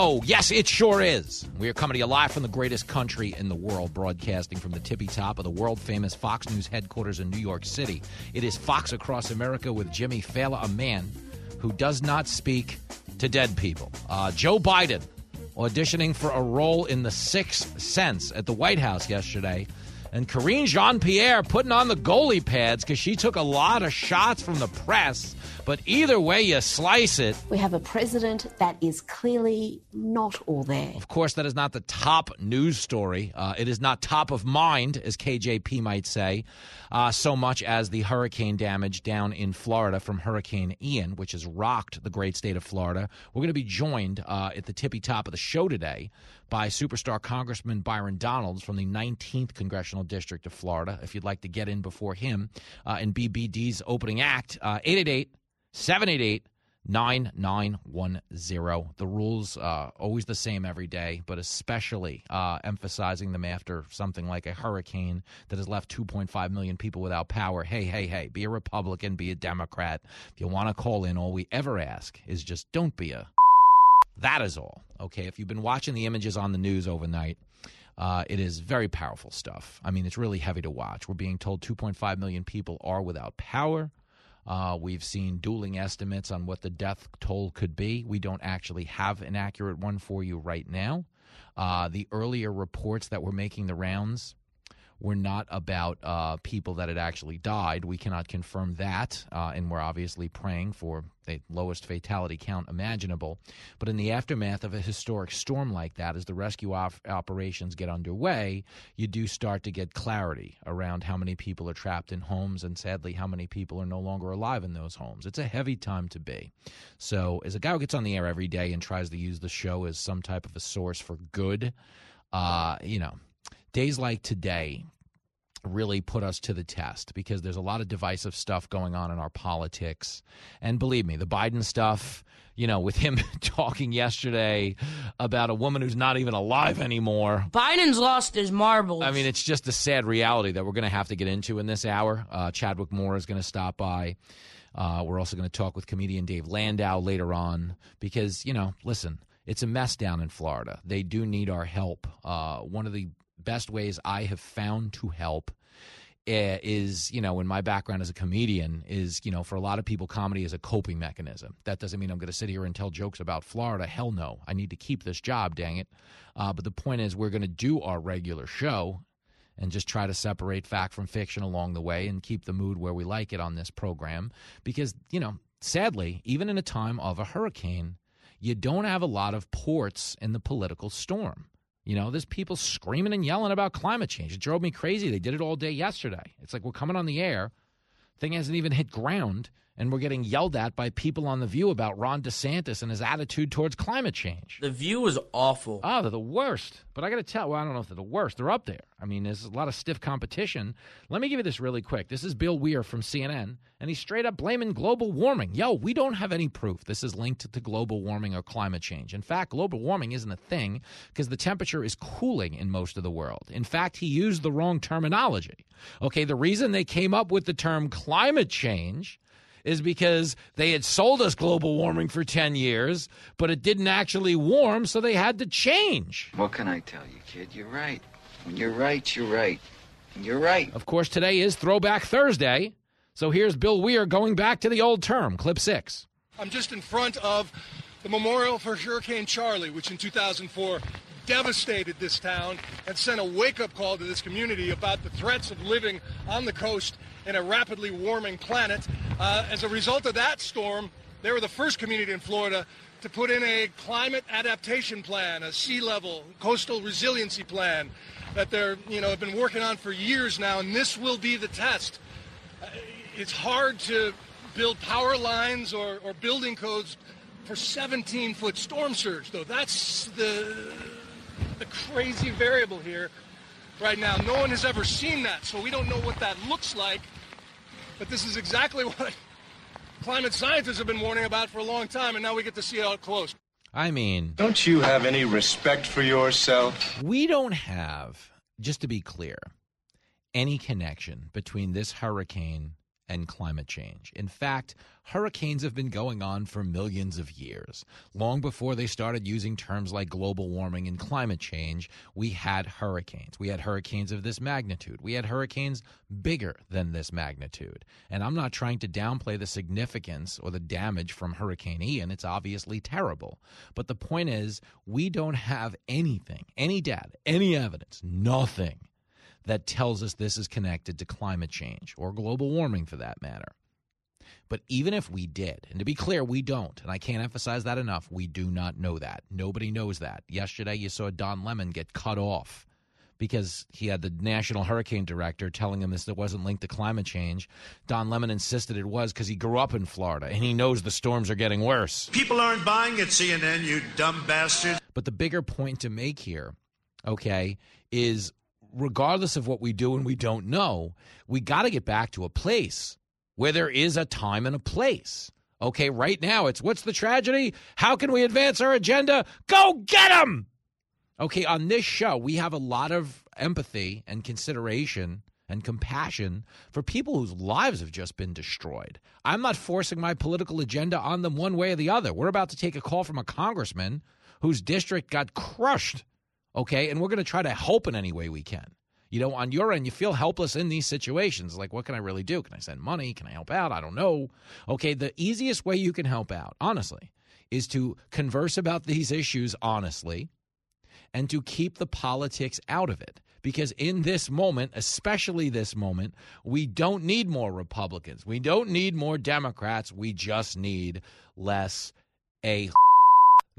Oh, yes, it sure is. We are coming to you live from the greatest country in the world, broadcasting from the tippy top of the world famous Fox News headquarters in New York City. It is Fox Across America with Jimmy Failla, a man who does not speak to dead people. Uh, Joe Biden auditioning for a role in The Sixth Sense at the White House yesterday. And Karine Jean Pierre putting on the goalie pads because she took a lot of shots from the press but either way you slice it. We have a president that is clearly not all there. Of course, that is not the top news story. Uh, it is not top of mind, as KJP might say, uh, so much as the hurricane damage down in Florida from Hurricane Ian, which has rocked the great state of Florida. We're going to be joined uh, at the tippy top of the show today by superstar Congressman Byron Donalds from the 19th Congressional District of Florida. If you'd like to get in before him uh, in BBD's opening act, uh, 888 788 9910. The rules uh, always the same every day, but especially uh, emphasizing them after something like a hurricane that has left 2.5 million people without power. Hey, hey, hey, be a Republican, be a Democrat. If you want to call in, all we ever ask is just don't be a. That is all. Okay, if you've been watching the images on the news overnight, uh, it is very powerful stuff. I mean, it's really heavy to watch. We're being told 2.5 million people are without power. Uh, we've seen dueling estimates on what the death toll could be. We don't actually have an accurate one for you right now. Uh, the earlier reports that were making the rounds were not about uh, people that had actually died. We cannot confirm that, uh, and we're obviously praying for the lowest fatality count imaginable. But in the aftermath of a historic storm like that, as the rescue op- operations get underway, you do start to get clarity around how many people are trapped in homes, and sadly, how many people are no longer alive in those homes. It's a heavy time to be. So, as a guy who gets on the air every day and tries to use the show as some type of a source for good, uh, you know, days like today really put us to the test because there's a lot of divisive stuff going on in our politics. And believe me, the Biden stuff, you know, with him talking yesterday about a woman who's not even alive anymore. Biden's lost his marbles. I mean, it's just a sad reality that we're going to have to get into in this hour. Uh, Chadwick Moore is going to stop by. Uh, we're also going to talk with comedian Dave Landau later on because, you know, listen, it's a mess down in Florida. They do need our help. Uh, one of the best ways I have found to help eh, is you know in my background as a comedian is you know for a lot of people comedy is a coping mechanism. That doesn't mean i'm going to sit here and tell jokes about florida. Hell no. I need to keep this job dang it. Uh, but the point is we're going to do our regular show and just try to separate fact from fiction along the way and keep the mood where we like it on this program because you know sadly even in a time of a hurricane you don't have a lot of ports in the political storm you know, there's people screaming and yelling about climate change. It drove me crazy. They did it all day yesterday. It's like we're coming on the air, thing hasn't even hit ground, and we're getting yelled at by people on The View about Ron DeSantis and his attitude towards climate change. The View is awful. Oh, they're the worst. But I got to tell, well, I don't know if they're the worst. They're up there. I mean, there's a lot of stiff competition. Let me give you this really quick. This is Bill Weir from CNN, and he's straight up blaming global warming. Yo, we don't have any proof this is linked to global warming or climate change. In fact, global warming isn't a thing because the temperature is cooling in most of the world. In fact, he used the wrong terminology. Okay, the reason they came up with the term climate change is because they had sold us global warming for 10 years, but it didn't actually warm, so they had to change. What can I tell you, kid? You're right. When you're right, you're right. You're right. Of course, today is Throwback Thursday. So here's Bill Weir going back to the old term, clip six. I'm just in front of the memorial for Hurricane Charley, which in 2004 devastated this town and sent a wake up call to this community about the threats of living on the coast in a rapidly warming planet. Uh, as a result of that storm, they were the first community in Florida to put in a climate adaptation plan, a sea level coastal resiliency plan that they're, you know, have been working on for years now, and this will be the test. Uh, it's hard to build power lines or, or building codes for 17 foot storm surge, though. That's the, the crazy variable here. right now. No one has ever seen that, so we don't know what that looks like. But this is exactly what climate scientists have been warning about for a long time, and now we get to see it up close. I mean, don't you have any respect for yourself? We don't have, just to be clear, any connection between this hurricane and climate change. In fact, hurricanes have been going on for millions of years. Long before they started using terms like global warming and climate change, we had hurricanes. We had hurricanes of this magnitude. We had hurricanes bigger than this magnitude. And I'm not trying to downplay the significance or the damage from Hurricane Ian. It's obviously terrible. But the point is, we don't have anything, any data, any evidence, nothing that tells us this is connected to climate change or global warming for that matter. But even if we did, and to be clear, we don't, and I can't emphasize that enough, we do not know that. Nobody knows that. Yesterday, you saw Don Lemon get cut off because he had the National Hurricane Director telling him this that wasn't linked to climate change. Don Lemon insisted it was because he grew up in Florida and he knows the storms are getting worse. People aren't buying it, CNN, you dumb bastard. But the bigger point to make here, okay, is regardless of what we do and we don't know, we got to get back to a place where there is a time and a place. Okay, right now it's what's the tragedy? How can we advance our agenda? Go get them! Okay, on this show, we have a lot of empathy and consideration and compassion for people whose lives have just been destroyed. I'm not forcing my political agenda on them one way or the other. We're about to take a call from a congressman whose district got crushed Okay. And we're going to try to help in any way we can. You know, on your end, you feel helpless in these situations. Like, what can I really do? Can I send money? Can I help out? I don't know. Okay. The easiest way you can help out, honestly, is to converse about these issues honestly and to keep the politics out of it. Because in this moment, especially this moment, we don't need more Republicans. We don't need more Democrats. We just need less a.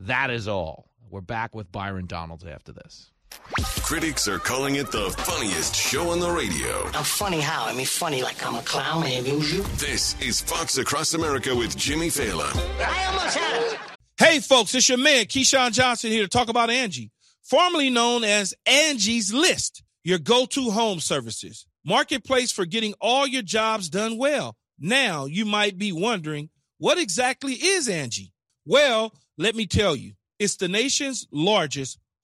That is all. We're back with Byron Donalds after this. Critics are calling it the funniest show on the radio. I'm funny how? I mean, funny like I'm a clown. I amuse you. This is Fox Across America with Jimmy Failla. I almost had it. Hey, folks, it's your man, Keyshawn Johnson, here to talk about Angie, formerly known as Angie's List, your go to home services. Marketplace for getting all your jobs done well. Now, you might be wondering, what exactly is Angie? Well, let me tell you. It's the nation's largest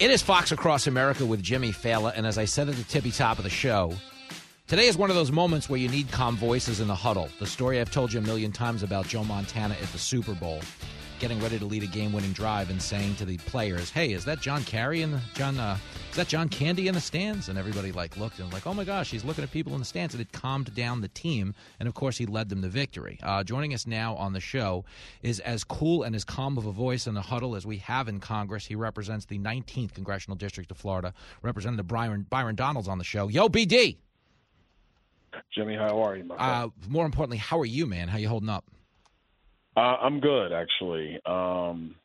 It is Fox Across America with Jimmy Failla, and as I said at the tippy top of the show, today is one of those moments where you need calm voices in the huddle. The story I've told you a million times about Joe Montana at the Super Bowl getting ready to lead a game-winning drive and saying to the players, "Hey, is that John Carey in the John? Uh, is that John Candy in the stands?" And everybody like looked and like, "Oh my gosh, he's looking at people in the stands." And it calmed down the team, and of course, he led them to victory. Uh, joining us now on the show is as cool and as calm of a voice in the huddle as we have in Congress. He represents the 19th congressional district of Florida. Representative Byron Byron Donalds on the show. Yo, BD. Jimmy, how are you, my uh, More importantly, how are you, man? How you holding up? Uh, I'm good, actually. Um,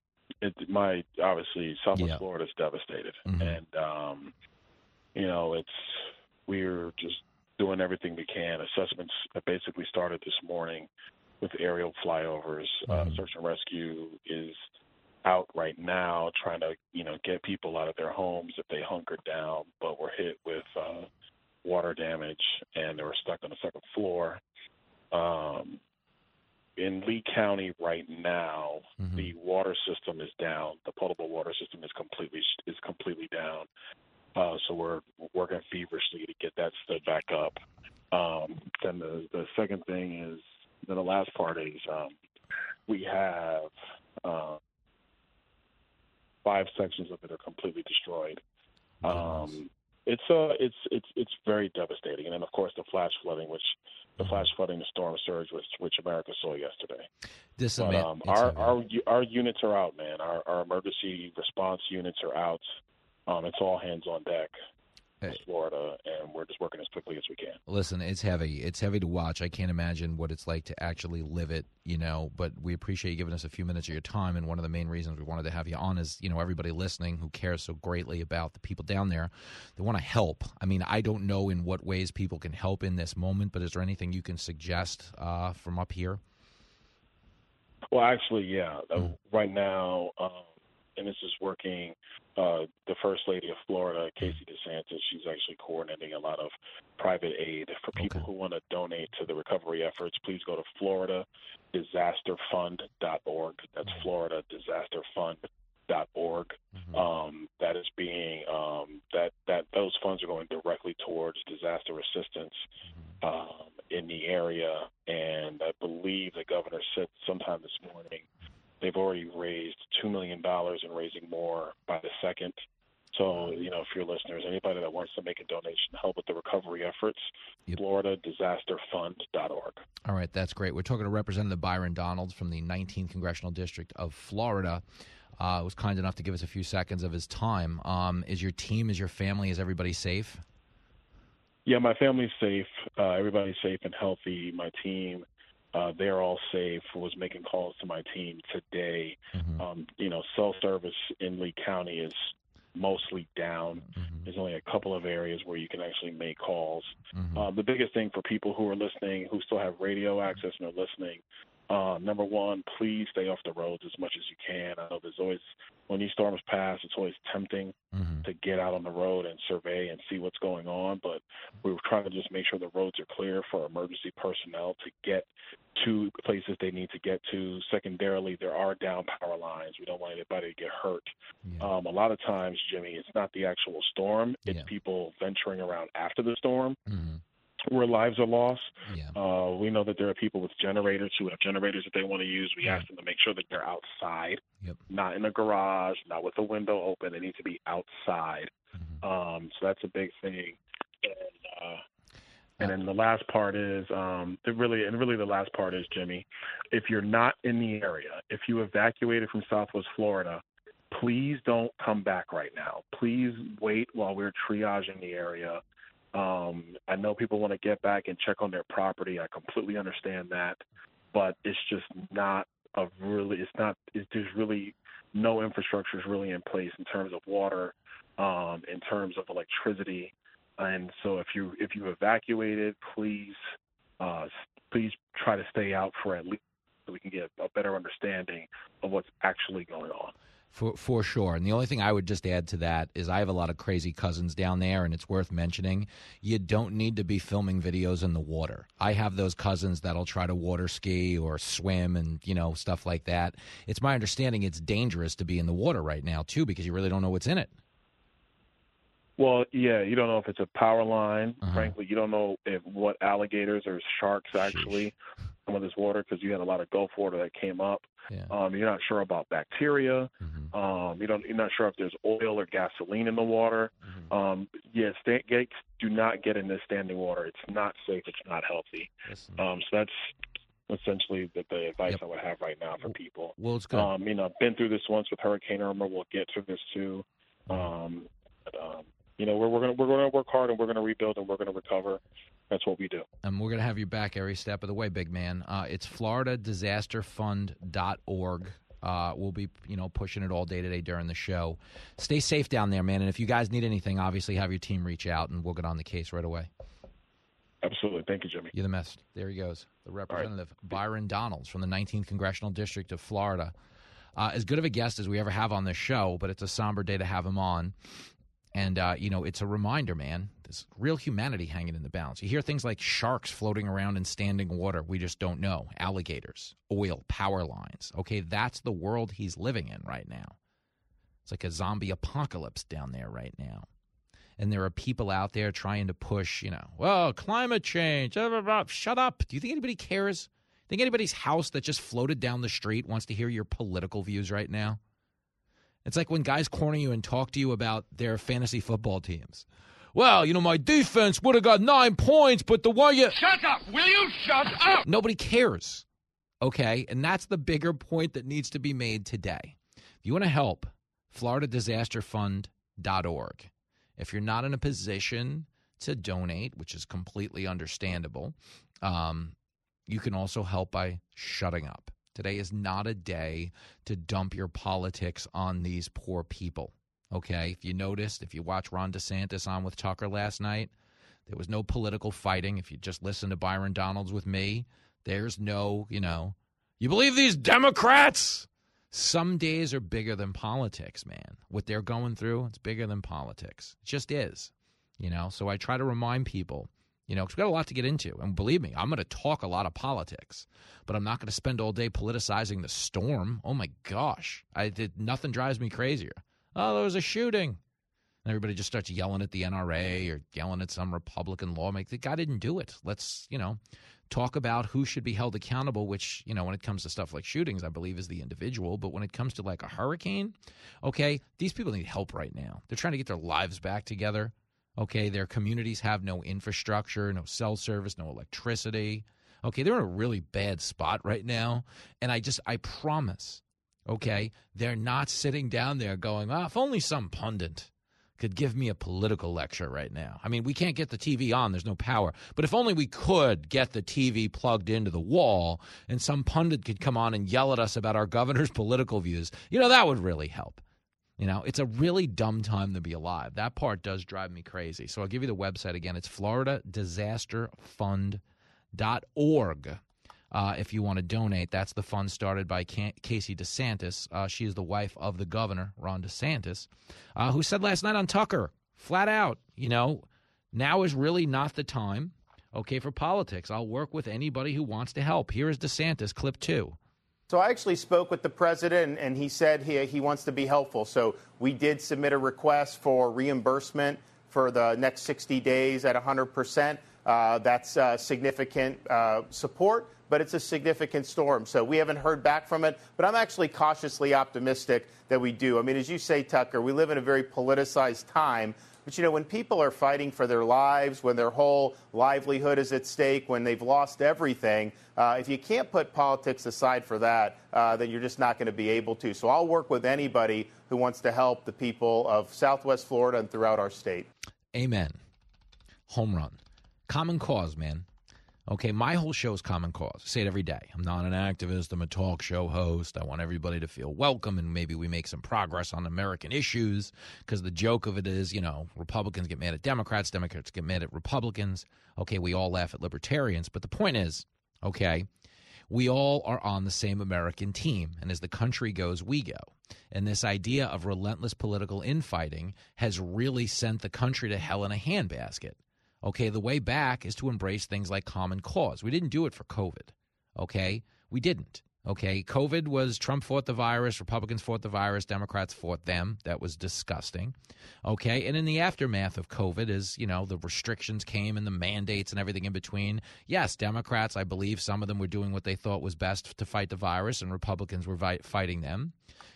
it, my obviously Southwest yeah. Florida is devastated, mm-hmm. and um, you know it's we're just doing everything we can. Assessments basically started this morning with aerial flyovers. Uh, mm-hmm. Uh, search and rescue is out right now trying to you know get people out of their homes if they hunkered down, but were hit with uh, water damage and they were stuck on the second floor. Um, in Lee County right now, mm-hmm. the water system is down. The potable water system is completely is completely down. Uh, so we're working feverishly to get that stood back up. Um, then the the second thing is then the last part is um, we have uh, five sections of it are completely destroyed. Um, it's uh it's it's it's very devastating, and then of course the flash flooding, which the flash flooding, the storm surge, which which America saw yesterday. This but, um, our our our units are out, man. Our our emergency response units are out. Um, it's all hands on deck. Florida, and we're just working as quickly as we can. Listen, it's heavy. It's heavy to watch. I can't imagine what it's like to actually live it, you know. But we appreciate you giving us a few minutes of your time. And one of the main reasons we wanted to have you on is, you know, everybody listening who cares so greatly about the people down there, they want to help. I mean, I don't know in what ways people can help in this moment, but is there anything you can suggest uh, from up here? Well, actually, yeah. Mm. Right now, um, and this is working. Uh, the First Lady of Florida, Casey DeSantis, she's actually coordinating a lot of private aid for people okay. who want to donate to the recovery efforts. Please go to FloridaDisasterFund.org. That's mm-hmm. FloridaDisasterFund.org. Mm-hmm. Um, that is being um, that that those funds are going directly towards disaster assistance mm-hmm. um, in the area, and I believe the governor said sometime this morning They've already raised $2 million and raising more by the second. So, you know, for your listeners, anybody that wants to make a donation, help with the recovery efforts, yep. FloridaDisasterFund.org. All right, that's great. We're talking to Representative Byron Donalds from the 19th Congressional District of Florida. Uh, was kind enough to give us a few seconds of his time. Um, is your team, is your family, is everybody safe? Yeah, my family's safe. Uh, everybody's safe and healthy. My team uh, they're all safe. Was making calls to my team today. Mm-hmm. Um, you know, cell service in Lee County is mostly down. Mm-hmm. There's only a couple of areas where you can actually make calls. Mm-hmm. Uh, the biggest thing for people who are listening, who still have radio access and are listening, uh, number one, please stay off the roads as much as you can. I know there's always, when these storms pass, it's always tempting mm-hmm. to get out on the road and survey and see what's going on. But we're trying to just make sure the roads are clear for emergency personnel to get to places they need to get to. Secondarily, there are down power lines. We don't want anybody to get hurt. Yeah. Um, a lot of times, Jimmy, it's not the actual storm, it's yeah. people venturing around after the storm. Mm-hmm where lives are lost. Yeah. Uh, we know that there are people with generators who have generators that they want to use. We ask them to make sure that they're outside, yep. not in a garage, not with the window open. They need to be outside. Mm-hmm. Um, so that's a big thing. And, uh, and then the last part is um, really, and really the last part is Jimmy. If you're not in the area, if you evacuated from Southwest Florida, please don't come back right now. Please wait while we're triaging the area um, I know people want to get back and check on their property. I completely understand that, but it's just not a really. It's not. It's, there's really no infrastructure is really in place in terms of water, um, in terms of electricity, and so if you if you evacuated, please uh, please try to stay out for at least so we can get a better understanding of what's actually going on. For for sure. And the only thing I would just add to that is I have a lot of crazy cousins down there and it's worth mentioning. You don't need to be filming videos in the water. I have those cousins that'll try to water ski or swim and, you know, stuff like that. It's my understanding it's dangerous to be in the water right now too because you really don't know what's in it. Well, yeah, you don't know if it's a power line. Uh-huh. Frankly, you don't know if what alligators or sharks actually some of this water because you had a lot of Gulf water that came up. Yeah. Um, you're not sure about bacteria. Mm-hmm. Um, you don't. You're not sure if there's oil or gasoline in the water. Mm-hmm. Um, yeah, stay, get, do not get in this standing water. It's not safe. It's not healthy. Um, so that's essentially the, the advice yep. I would have right now for people. Well, it's good. Um, you know, I've been through this once with Hurricane Irma. We'll get to this too. Mm-hmm. Um, but, um, you know, we're, we're gonna we're gonna work hard and we're gonna rebuild and we're gonna recover. That's what we do. And we're gonna have you back every step of the way, big man. Uh, it's FloridaDisasterFund.org. Uh, we'll be, you know, pushing it all day today during the show. Stay safe down there, man. And if you guys need anything, obviously have your team reach out, and we'll get on the case right away. Absolutely. Thank you, Jimmy. You're the best. There he goes, the representative right. Byron Donalds from the 19th Congressional District of Florida. Uh, as good of a guest as we ever have on this show, but it's a somber day to have him on. And, uh, you know, it's a reminder, man. There's real humanity hanging in the balance. You hear things like sharks floating around in standing water. We just don't know. Alligators, oil, power lines. Okay, that's the world he's living in right now. It's like a zombie apocalypse down there right now. And there are people out there trying to push, you know, well, climate change. Blah, blah, blah. Shut up. Do you think anybody cares? Think anybody's house that just floated down the street wants to hear your political views right now? It's like when guys corner you and talk to you about their fantasy football teams. Well, you know, my defense would have got nine points, but the way you. Shut up! Will you shut up? Nobody cares. Okay? And that's the bigger point that needs to be made today. If you want to help, FloridaDisasterFund.org. If you're not in a position to donate, which is completely understandable, um, you can also help by shutting up. Today is not a day to dump your politics on these poor people. Okay. If you noticed, if you watched Ron DeSantis on with Tucker last night, there was no political fighting. If you just listen to Byron Donalds with me, there's no, you know, you believe these Democrats? Some days are bigger than politics, man. What they're going through, it's bigger than politics. It just is, you know. So I try to remind people, you know, because we've got a lot to get into. And believe me, I'm going to talk a lot of politics, but I'm not going to spend all day politicizing the storm. Oh my gosh. I did nothing drives me crazier. Oh, there was a shooting. And everybody just starts yelling at the NRA or yelling at some Republican lawmaker. The guy didn't do it. Let's, you know, talk about who should be held accountable, which, you know, when it comes to stuff like shootings, I believe is the individual. But when it comes to like a hurricane, okay, these people need help right now. They're trying to get their lives back together. Okay, their communities have no infrastructure, no cell service, no electricity. Okay, they're in a really bad spot right now. And I just, I promise, okay, they're not sitting down there going, oh, if only some pundit could give me a political lecture right now. I mean, we can't get the TV on, there's no power. But if only we could get the TV plugged into the wall and some pundit could come on and yell at us about our governor's political views, you know, that would really help. You know, it's a really dumb time to be alive. That part does drive me crazy. So I'll give you the website again. It's floridadisasterfund.org. Uh, if you want to donate, that's the fund started by Casey DeSantis. Uh, she is the wife of the governor, Ron DeSantis, uh, who said last night on Tucker, flat out, you know, now is really not the time, okay, for politics. I'll work with anybody who wants to help. Here is DeSantis, clip two. So I actually spoke with the president, and he said he, he wants to be helpful. So we did submit a request for reimbursement for the next 60 days at 100%. Uh, that's uh, significant uh, support, but it's a significant storm. So we haven't heard back from it, but I'm actually cautiously optimistic that we do. I mean, as you say, Tucker, we live in a very politicized time. But you know, when people are fighting for their lives, when their whole livelihood is at stake, when they've lost everything, uh, if you can't put politics aside for that, uh, then you're just not going to be able to. So I'll work with anybody who wants to help the people of Southwest Florida and throughout our state. Amen. Home run. Common cause, man. Okay, my whole show is common cause. I say it every day. I'm not an activist. I'm a talk show host. I want everybody to feel welcome and maybe we make some progress on American issues because the joke of it is, you know, Republicans get mad at Democrats, Democrats get mad at Republicans. Okay, we all laugh at libertarians. But the point is, okay, we all are on the same American team. And as the country goes, we go. And this idea of relentless political infighting has really sent the country to hell in a handbasket. Okay, the way back is to embrace things like common cause. We didn't do it for COVID. Okay, we didn't. Okay, COVID was Trump fought the virus, Republicans fought the virus, Democrats fought them. That was disgusting. Okay, and in the aftermath of COVID, as you know, the restrictions came and the mandates and everything in between. Yes, Democrats, I believe some of them were doing what they thought was best to fight the virus, and Republicans were vi- fighting them.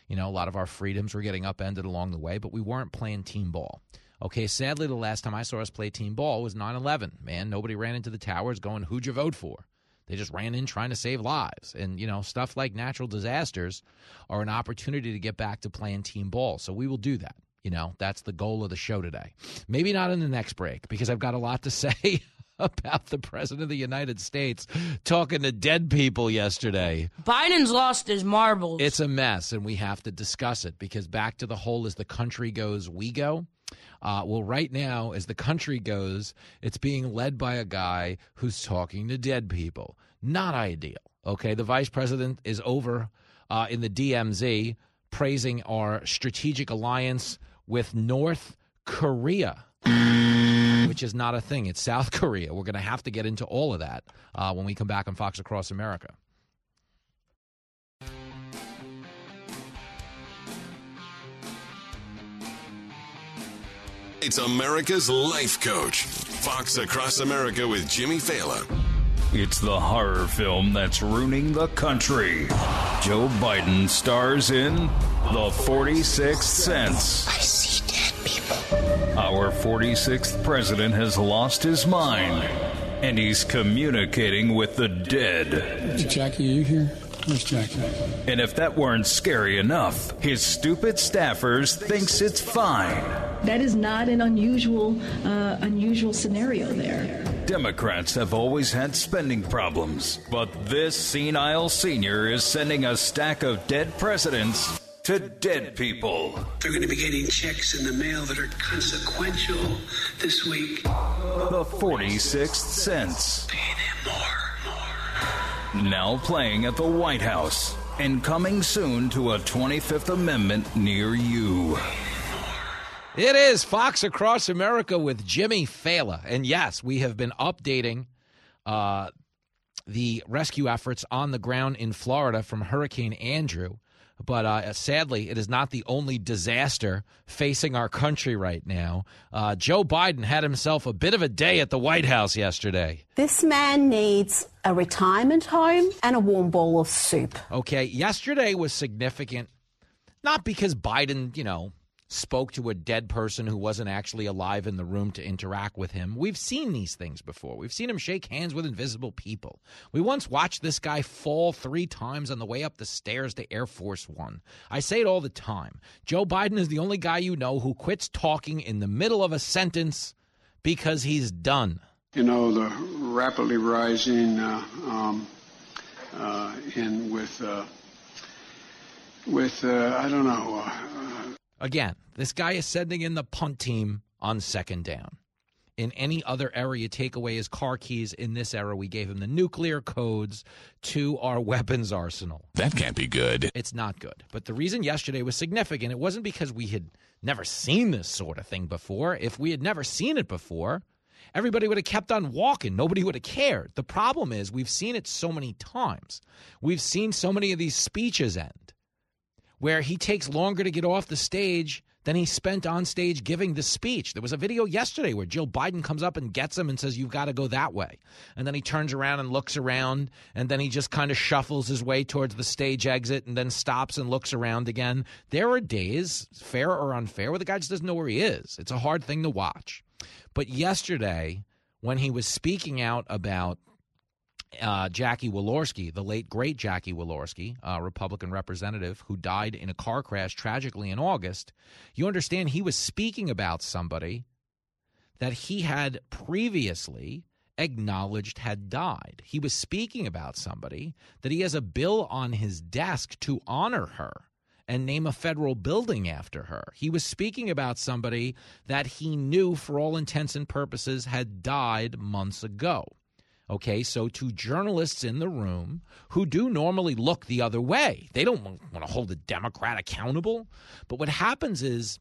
You know, a lot of our freedoms were getting upended along the way, but we weren't playing team ball. Okay, sadly, the last time I saw us play team ball was 9 11. Man, nobody ran into the towers going, who'd you vote for? They just ran in trying to save lives. And, you know, stuff like natural disasters are an opportunity to get back to playing team ball. So we will do that. You know, that's the goal of the show today. Maybe not in the next break because I've got a lot to say about the president of the United States talking to dead people yesterday. Biden's lost his marbles. It's a mess, and we have to discuss it because back to the whole as the country goes, we go. Uh, well, right now, as the country goes, it's being led by a guy who's talking to dead people. Not ideal. Okay, the vice president is over uh, in the DMZ, praising our strategic alliance with North Korea. Which is not a thing. It's South Korea. We're going to have to get into all of that uh, when we come back on Fox Across America. It's America's Life Coach. Fox Across America with Jimmy Failla. It's the horror film that's ruining the country. Joe Biden stars in The 46th Sense. I see dead people. Our 46th president has lost his mind, and he's communicating with the dead. Jackie, are you here? Where's Jackie? And if that weren't scary enough, his stupid staffers thinks it's fine. That is not an unusual, uh, unusual scenario there. Democrats have always had spending problems, but this senile senior is sending a stack of dead presidents to dead people. They're going to be getting checks in the mail that are consequential this week. The 46th Sense. Pay them more. Now playing at the White House and coming soon to a 25th Amendment near you. It is Fox Across America with Jimmy Failla. And yes, we have been updating uh, the rescue efforts on the ground in Florida from Hurricane Andrew. But uh, sadly, it is not the only disaster facing our country right now. Uh, Joe Biden had himself a bit of a day at the White House yesterday. This man needs a retirement home and a warm bowl of soup. Okay, yesterday was significant, not because Biden, you know, spoke to a dead person who wasn't actually alive in the room to interact with him. We've seen these things before. We've seen him shake hands with invisible people. We once watched this guy fall three times on the way up the stairs to Air Force One. I say it all the time. Joe Biden is the only guy you know who quits talking in the middle of a sentence because he's done. You know, the rapidly rising uh, um, uh, in with, uh, with uh, I don't know, uh, Again, this guy is sending in the punt team on second down. In any other era, you take away his car keys. In this era, we gave him the nuclear codes to our weapons arsenal. That can't be good. It's not good. But the reason yesterday was significant, it wasn't because we had never seen this sort of thing before. If we had never seen it before, everybody would have kept on walking. Nobody would have cared. The problem is we've seen it so many times. We've seen so many of these speeches end where he takes longer to get off the stage than he spent on stage giving the speech. There was a video yesterday where Jill Biden comes up and gets him and says, You've got to go that way. And then he turns around and looks around, and then he just kind of shuffles his way towards the stage exit and then stops and looks around again. There are days, fair or unfair, where the guy just doesn't know where he is. It's a hard thing to watch. But yesterday, when he was speaking out about uh, Jackie Walorski, the late great Jackie Walorski, uh, Republican representative who died in a car crash tragically in August, you understand he was speaking about somebody that he had previously acknowledged had died. He was speaking about somebody that he has a bill on his desk to honor her and name a federal building after her. He was speaking about somebody that he knew, for all intents and purposes, had died months ago. Okay, so to journalists in the room who do normally look the other way, they don't want to hold a Democrat accountable. But what happens is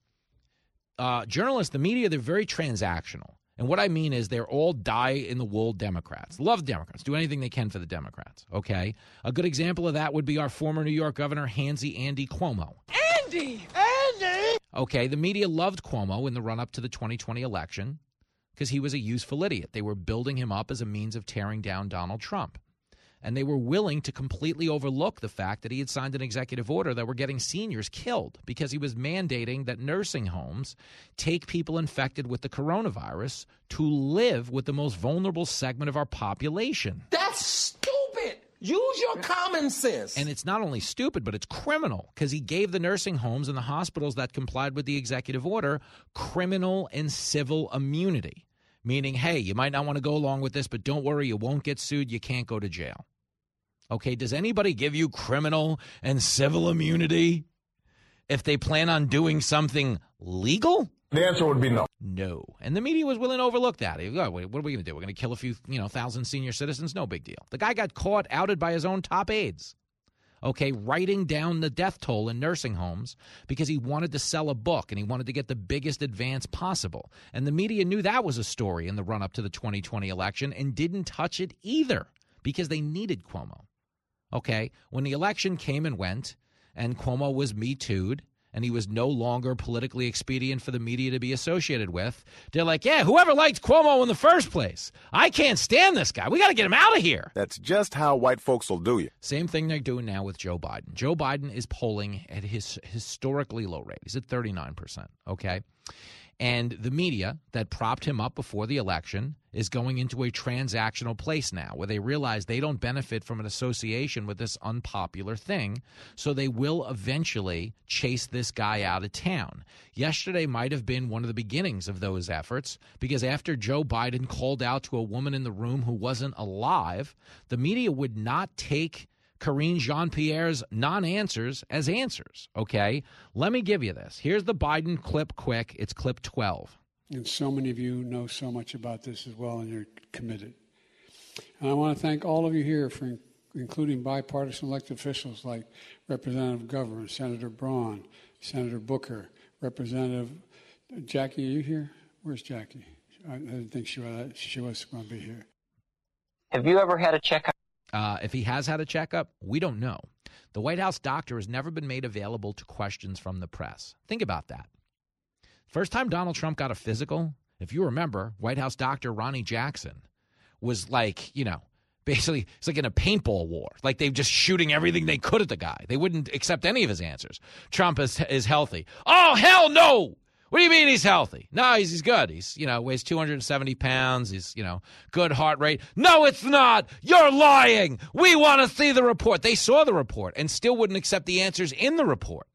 uh, journalists, the media, they're very transactional. And what I mean is they're all die in the wool Democrats. Love Democrats. Do anything they can for the Democrats. Okay. A good example of that would be our former New York Governor, Handsy Andy Cuomo. Andy! Andy! Okay. The media loved Cuomo in the run up to the 2020 election because he was a useful idiot. They were building him up as a means of tearing down Donald Trump. And they were willing to completely overlook the fact that he had signed an executive order that were getting seniors killed because he was mandating that nursing homes take people infected with the coronavirus to live with the most vulnerable segment of our population. Stupid. Use your common sense. And it's not only stupid, but it's criminal because he gave the nursing homes and the hospitals that complied with the executive order criminal and civil immunity, meaning, hey, you might not want to go along with this, but don't worry, you won't get sued, you can't go to jail. Okay, does anybody give you criminal and civil immunity if they plan on doing something legal? The answer would be no. No. And the media was willing to overlook that. Oh, what are we going to do? We're going to kill a few, you know, thousand senior citizens? No big deal. The guy got caught, outed by his own top aides. okay, writing down the death toll in nursing homes because he wanted to sell a book and he wanted to get the biggest advance possible. And the media knew that was a story in the run up to the 2020 election and didn't touch it either because they needed Cuomo. Okay, when the election came and went and Cuomo was Me and he was no longer politically expedient for the media to be associated with, they're like, yeah, whoever liked Cuomo in the first place, I can't stand this guy. We got to get him out of here. That's just how white folks will do you. Same thing they're doing now with Joe Biden. Joe Biden is polling at his historically low rate. He's at 39%. Okay. And the media that propped him up before the election is going into a transactional place now where they realize they don't benefit from an association with this unpopular thing. So they will eventually chase this guy out of town. Yesterday might have been one of the beginnings of those efforts because after Joe Biden called out to a woman in the room who wasn't alive, the media would not take Karine Jean Pierre's non answers as answers. Okay. Let me give you this. Here's the Biden clip quick. It's clip 12. And so many of you know so much about this as well, and you're committed. And I want to thank all of you here for including bipartisan elected officials like Representative McGovern, Senator Braun, Senator Booker, Representative Jackie. Are you here? Where's Jackie? I didn't think she was, she was going to be here. Have you ever had a checkup? Uh, if he has had a checkup, we don't know. The White House doctor has never been made available to questions from the press. Think about that. First time Donald Trump got a physical, if you remember, White House doctor Ronnie Jackson was like, you know, basically it's like in a paintball war. Like they just shooting everything they could at the guy. They wouldn't accept any of his answers. Trump is is healthy. Oh hell no! What do you mean he's healthy? No, he's, he's good. He's, you know, weighs 270 pounds. He's, you know, good heart rate. No, it's not. You're lying. We want to see the report. They saw the report and still wouldn't accept the answers in the report.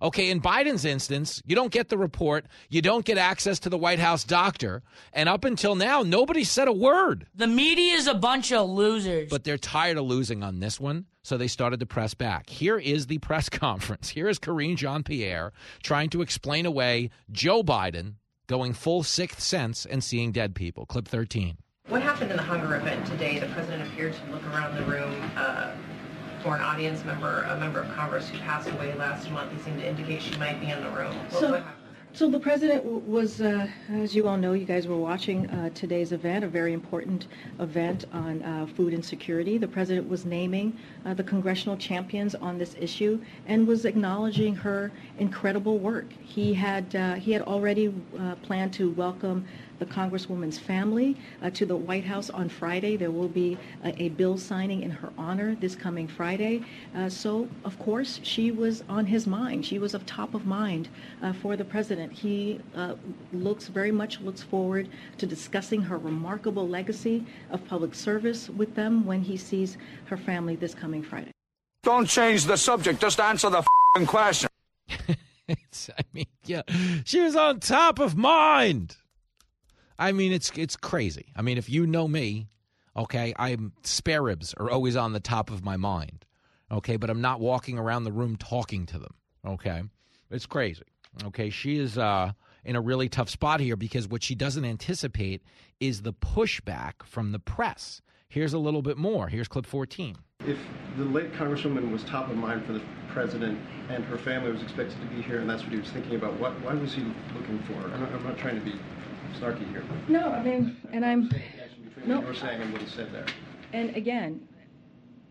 Okay, in Biden's instance, you don't get the report, you don't get access to the White House doctor, and up until now, nobody said a word. The media is a bunch of losers. But they're tired of losing on this one, so they started to press back. Here is the press conference. Here is Karine Jean Pierre trying to explain away Joe Biden going full sixth sense and seeing dead people. Clip 13. What happened in the hunger event today? The president appeared to look around the room. Uh, for an audience member, a member of Congress who passed away last month. He seemed to indicate she might be in the room. What, so, what so the president was, uh, as you all know, you guys were watching uh, today's event, a very important event on uh, food insecurity. The president was naming uh, the congressional champions on this issue and was acknowledging her incredible work. He had uh, he had already uh, planned to welcome the Congresswoman's family uh, to the White House on Friday. There will be a, a bill signing in her honor this coming Friday. Uh, so, of course, she was on his mind. She was of top of mind uh, for the president. He uh, looks very much looks forward to discussing her remarkable legacy of public service with them when he sees her family this coming Friday. Don't change the subject. Just answer the question. I mean, yeah, she was on top of mind. I mean, it's it's crazy. I mean, if you know me, okay, I'm spare ribs are always on the top of my mind. Okay, but I'm not walking around the room talking to them. Okay, it's crazy. Okay, she is uh, in a really tough spot here because what she doesn't anticipate is the pushback from the press. Here's a little bit more. Here's clip 14. If the late Congresswoman was top of mind for the president and her family was expected to be here, and that's what he was thinking about, what, why was he looking for? I'm not, I'm not trying to be snarky here. No, I mean, and I'm. No. What you were saying and what he said there. And again,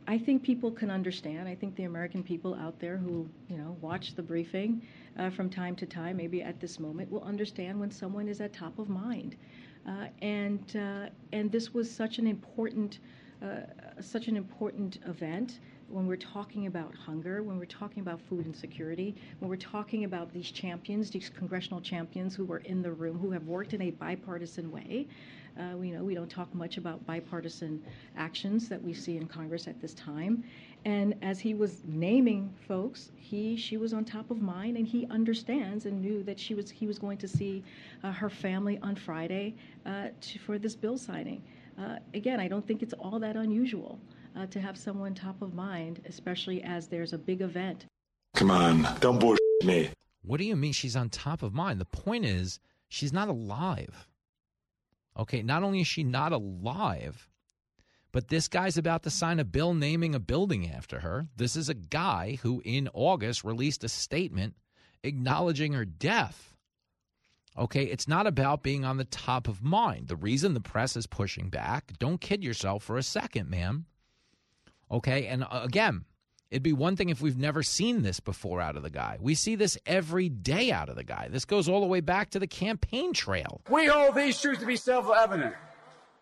I think people can understand. I think the American people out there who, you know, watch the briefing uh, from time to time, maybe at this moment, will understand when someone is at top of mind. Uh, and uh, and this was such an important, uh, such an important event when we're talking about hunger, when we're talking about food insecurity, when we're talking about these champions, these congressional champions who were in the room, who have worked in a bipartisan way. Uh, we know we don't talk much about bipartisan actions that we see in Congress at this time. And as he was naming folks, he she was on top of mind, and he understands and knew that she was he was going to see uh, her family on Friday uh, to, for this bill signing. Uh, again, I don't think it's all that unusual uh, to have someone top of mind, especially as there's a big event. Come on, don't bullshit me. What do you mean she's on top of mind? The point is, she's not alive. Okay, not only is she not alive, But this guy's about to sign a bill naming a building after her. This is a guy who, in August, released a statement acknowledging her death. Okay, it's not about being on the top of mind. The reason the press is pushing back, don't kid yourself for a second, ma'am. Okay, and uh, again, it'd be one thing if we've never seen this before out of the guy. We see this every day out of the guy. This goes all the way back to the campaign trail. We hold these truths to be self-evident.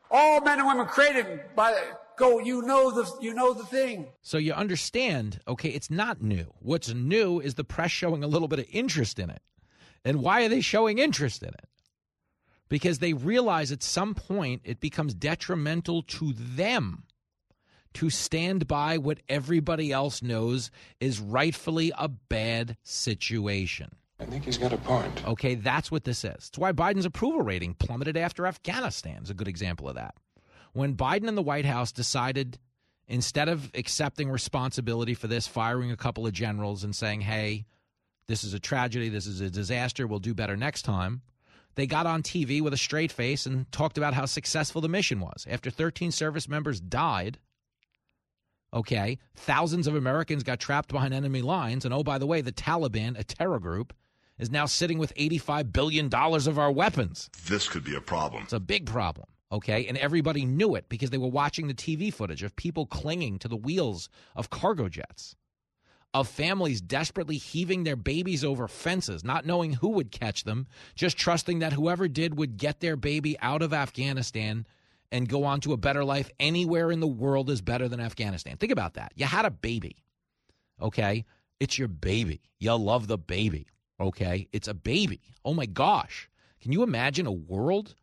All men and women created by go. You know the you know the thing. So you understand. Okay, it's not new. What's new is the press showing a little bit of interest in it. And why are they showing interest in it? Because they realize at some point it becomes detrimental to them to stand by what everybody else knows is rightfully a bad situation. I think he's got a point. Okay, that's what this is. It's why Biden's approval rating plummeted after Afghanistan is a good example of that. When Biden and the White House decided, instead of accepting responsibility for this, firing a couple of generals and saying, hey, this is a tragedy, this is a disaster, we'll do better next time, they got on TV with a straight face and talked about how successful the mission was. After 13 service members died, okay, thousands of Americans got trapped behind enemy lines. And oh, by the way, the Taliban, a terror group, is now sitting with $85 billion of our weapons. This could be a problem. It's a big problem. Okay. And everybody knew it because they were watching the TV footage of people clinging to the wheels of cargo jets, of families desperately heaving their babies over fences, not knowing who would catch them, just trusting that whoever did would get their baby out of Afghanistan and go on to a better life anywhere in the world is better than Afghanistan. Think about that. You had a baby. Okay. It's your baby. You love the baby. Okay. It's a baby. Oh my gosh. Can you imagine a world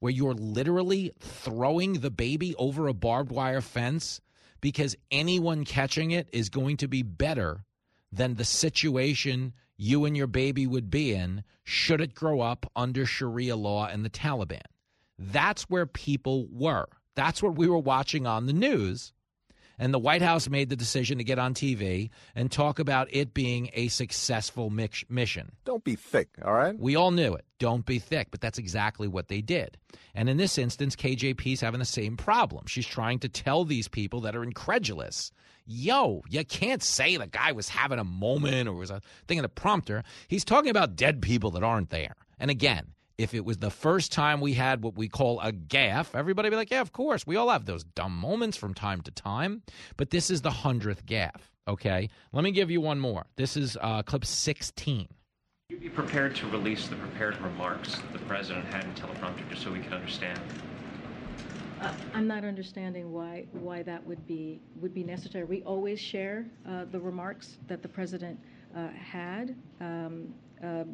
where you're literally throwing the baby over a barbed wire fence because anyone catching it is going to be better than the situation you and your baby would be in should it grow up under Sharia law and the Taliban? That's where people were. That's what we were watching on the news. And the White House made the decision to get on TV and talk about it being a successful mission. Don't be thick, all right? We all knew it. Don't be thick. But that's exactly what they did. And in this instance, KJP's having the same problem. She's trying to tell these people that are incredulous yo, you can't say the guy was having a moment or was a thing in the prompter. He's talking about dead people that aren't there. And again, if it was the first time we had what we call a gaffe, everybody be like, yeah, of course. We all have those dumb moments from time to time. But this is the hundredth gaffe. Okay. Let me give you one more. This is uh, clip 16. Would you be prepared to release the prepared remarks that the president had in teleprompter just so we can understand? Uh, I'm not understanding why why that would be would be necessary. We always share uh, the remarks that the president uh, had. Um, uh,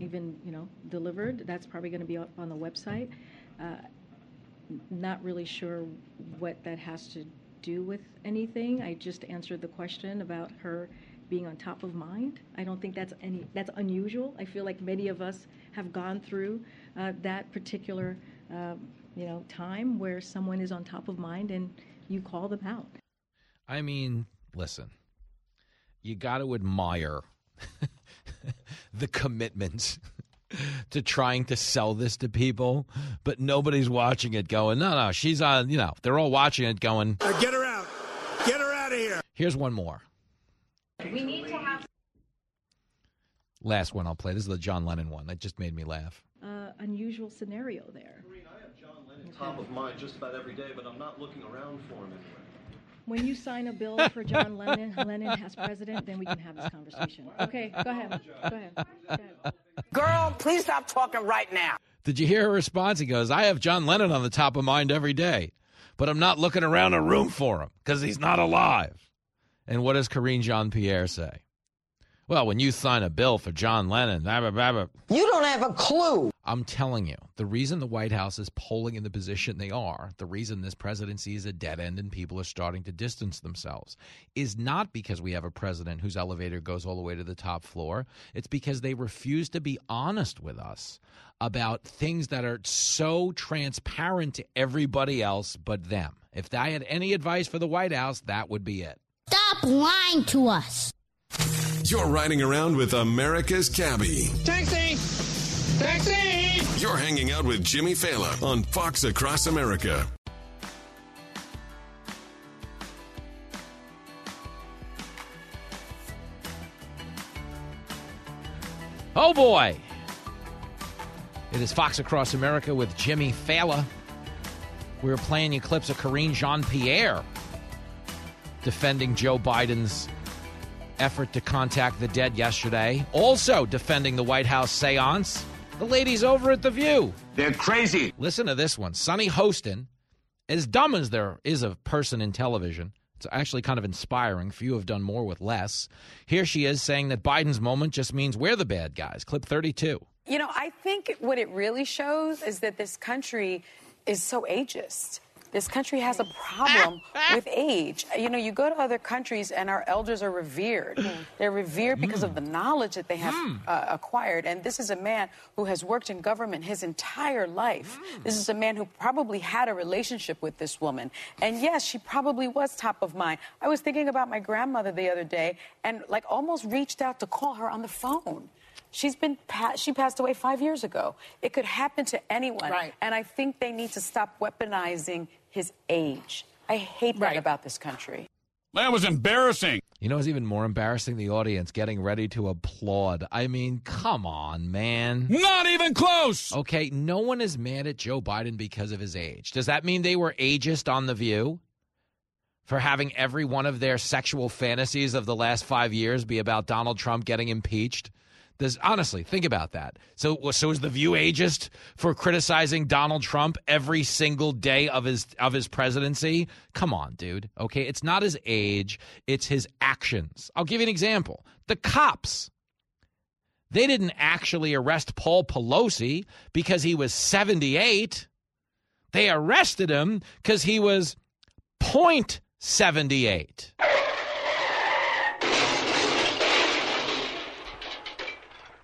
even you know delivered. That's probably going to be up on the website. Uh, not really sure what that has to do with anything. I just answered the question about her being on top of mind. I don't think that's any that's unusual. I feel like many of us have gone through uh, that particular um, you know time where someone is on top of mind and you call them out. I mean, listen, you got to admire the commitment to trying to sell this to people, but nobody's watching it going, no, no, she's on, you know, they're all watching it going, uh, get her out. Get her out of here. Here's one more. We need to have. Last one I'll play. This is the John Lennon one. That just made me laugh. Uh, unusual scenario there. I have John Lennon top of mind just about every day, but I'm not looking around for him anywhere. When you sign a bill for John Lennon, Lennon as president, then we can have this conversation. Okay, go ahead. Go ahead. Go ahead. Girl, please stop talking right now. Did you hear her response? He goes, I have John Lennon on the top of mind every day, but I'm not looking around a room for him because he's not alive. And what does Karine Jean Pierre say? Well, when you sign a bill for John Lennon, blah, blah, blah, you don't have a clue. I'm telling you, the reason the White House is polling in the position they are, the reason this presidency is a dead end and people are starting to distance themselves, is not because we have a president whose elevator goes all the way to the top floor. It's because they refuse to be honest with us about things that are so transparent to everybody else but them. If I had any advice for the White House, that would be it. Stop lying to us. You're riding around with America's Cabbie. Taxi! Taxi! You're hanging out with Jimmy Failla on Fox Across America. Oh boy. It is Fox Across America with Jimmy Failla. We're playing Eclipse clips of Karine Jean Pierre defending Joe Biden's effort to contact the dead yesterday. Also defending the White House seance. The ladies over at The View. They're crazy. Listen to this one. Sunny Hostin, as dumb as there is a person in television, it's actually kind of inspiring. Few have done more with less. Here she is saying that Biden's moment just means we're the bad guys. Clip 32. You know, I think what it really shows is that this country is so ageist. This country has a problem with age. Uh, you know, you go to other countries and our elders are revered. They're revered because of the knowledge that they have hmm. uh, acquired. And this is a man who has worked in government his entire life. Hmm. This is a man who probably had a relationship with this woman. And yes, she probably was top of mind. I was thinking about my grandmother the other day and like almost reached out to call her on the phone. She's been pa- she passed away five years ago. It could happen to anyone, Right. and I think they need to stop weaponizing his age. I hate that about this country. That was embarrassing. You know what's even more embarrassing? The audience getting ready to applaud. I mean, come on, man. Not even close. Okay, no one is mad at Joe Biden because of his age. Does that mean they were ageist on The View? For having every one of their sexual fantasies of the last five years be about Donald Trump getting impeached? Does honestly, think about that. So, so is the View ageist for criticizing Donald Trump every single day of his of his presidency? Come on, dude. Okay, it's not his age; it's his actions. I'll give you an example. The cops. They didn't actually arrest Paul Pelosi because he was 78. They arrested him because he was seventy-eight.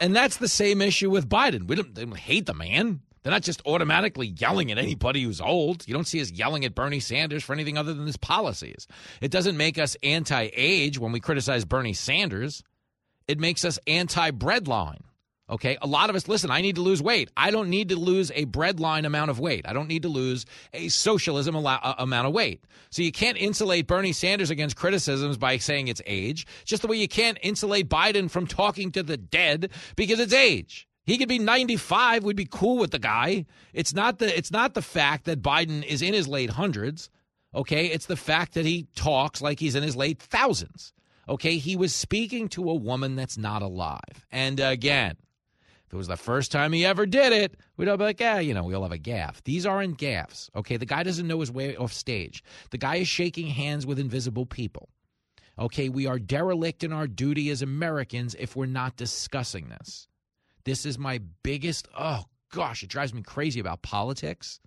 And that's the same issue with Biden. We don't, don't hate the man. They're not just automatically yelling at anybody who's old. You don't see us yelling at Bernie Sanders for anything other than his policies. It doesn't make us anti age when we criticize Bernie Sanders, it makes us anti breadline. Okay, a lot of us listen. I need to lose weight. I don't need to lose a breadline amount of weight. I don't need to lose a socialism uh, amount of weight. So you can't insulate Bernie Sanders against criticisms by saying it's age. Just the way you can't insulate Biden from talking to the dead because it's age. He could be 95. We'd be cool with the guy. It's not the it's not the fact that Biden is in his late hundreds. Okay, it's the fact that he talks like he's in his late thousands. Okay, he was speaking to a woman that's not alive. And again, it was the first time he ever did it, we'd all be like, yeah, you know, we all have a gaff. These aren't gaffs. Okay, the guy doesn't know his way off stage. The guy is shaking hands with invisible people. Okay, we are derelict in our duty as Americans if we're not discussing this. This is my biggest, oh gosh, it drives me crazy about politics.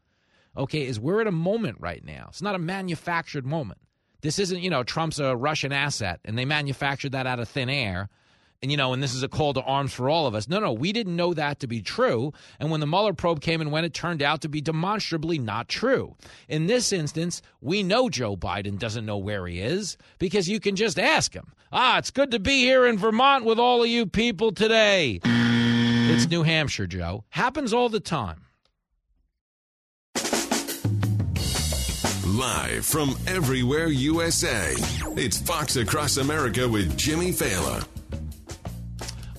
Okay, is we're at a moment right now. It's not a manufactured moment. This isn't, you know, Trump's a Russian asset and they manufactured that out of thin air. And, you know, and this is a call to arms for all of us. No, no, we didn't know that to be true. And when the Mueller probe came and went, it turned out to be demonstrably not true. In this instance, we know Joe Biden doesn't know where he is because you can just ask him. Ah, it's good to be here in Vermont with all of you people today. It's New Hampshire, Joe. Happens all the time. Live from everywhere USA, it's Fox Across America with Jimmy Failla.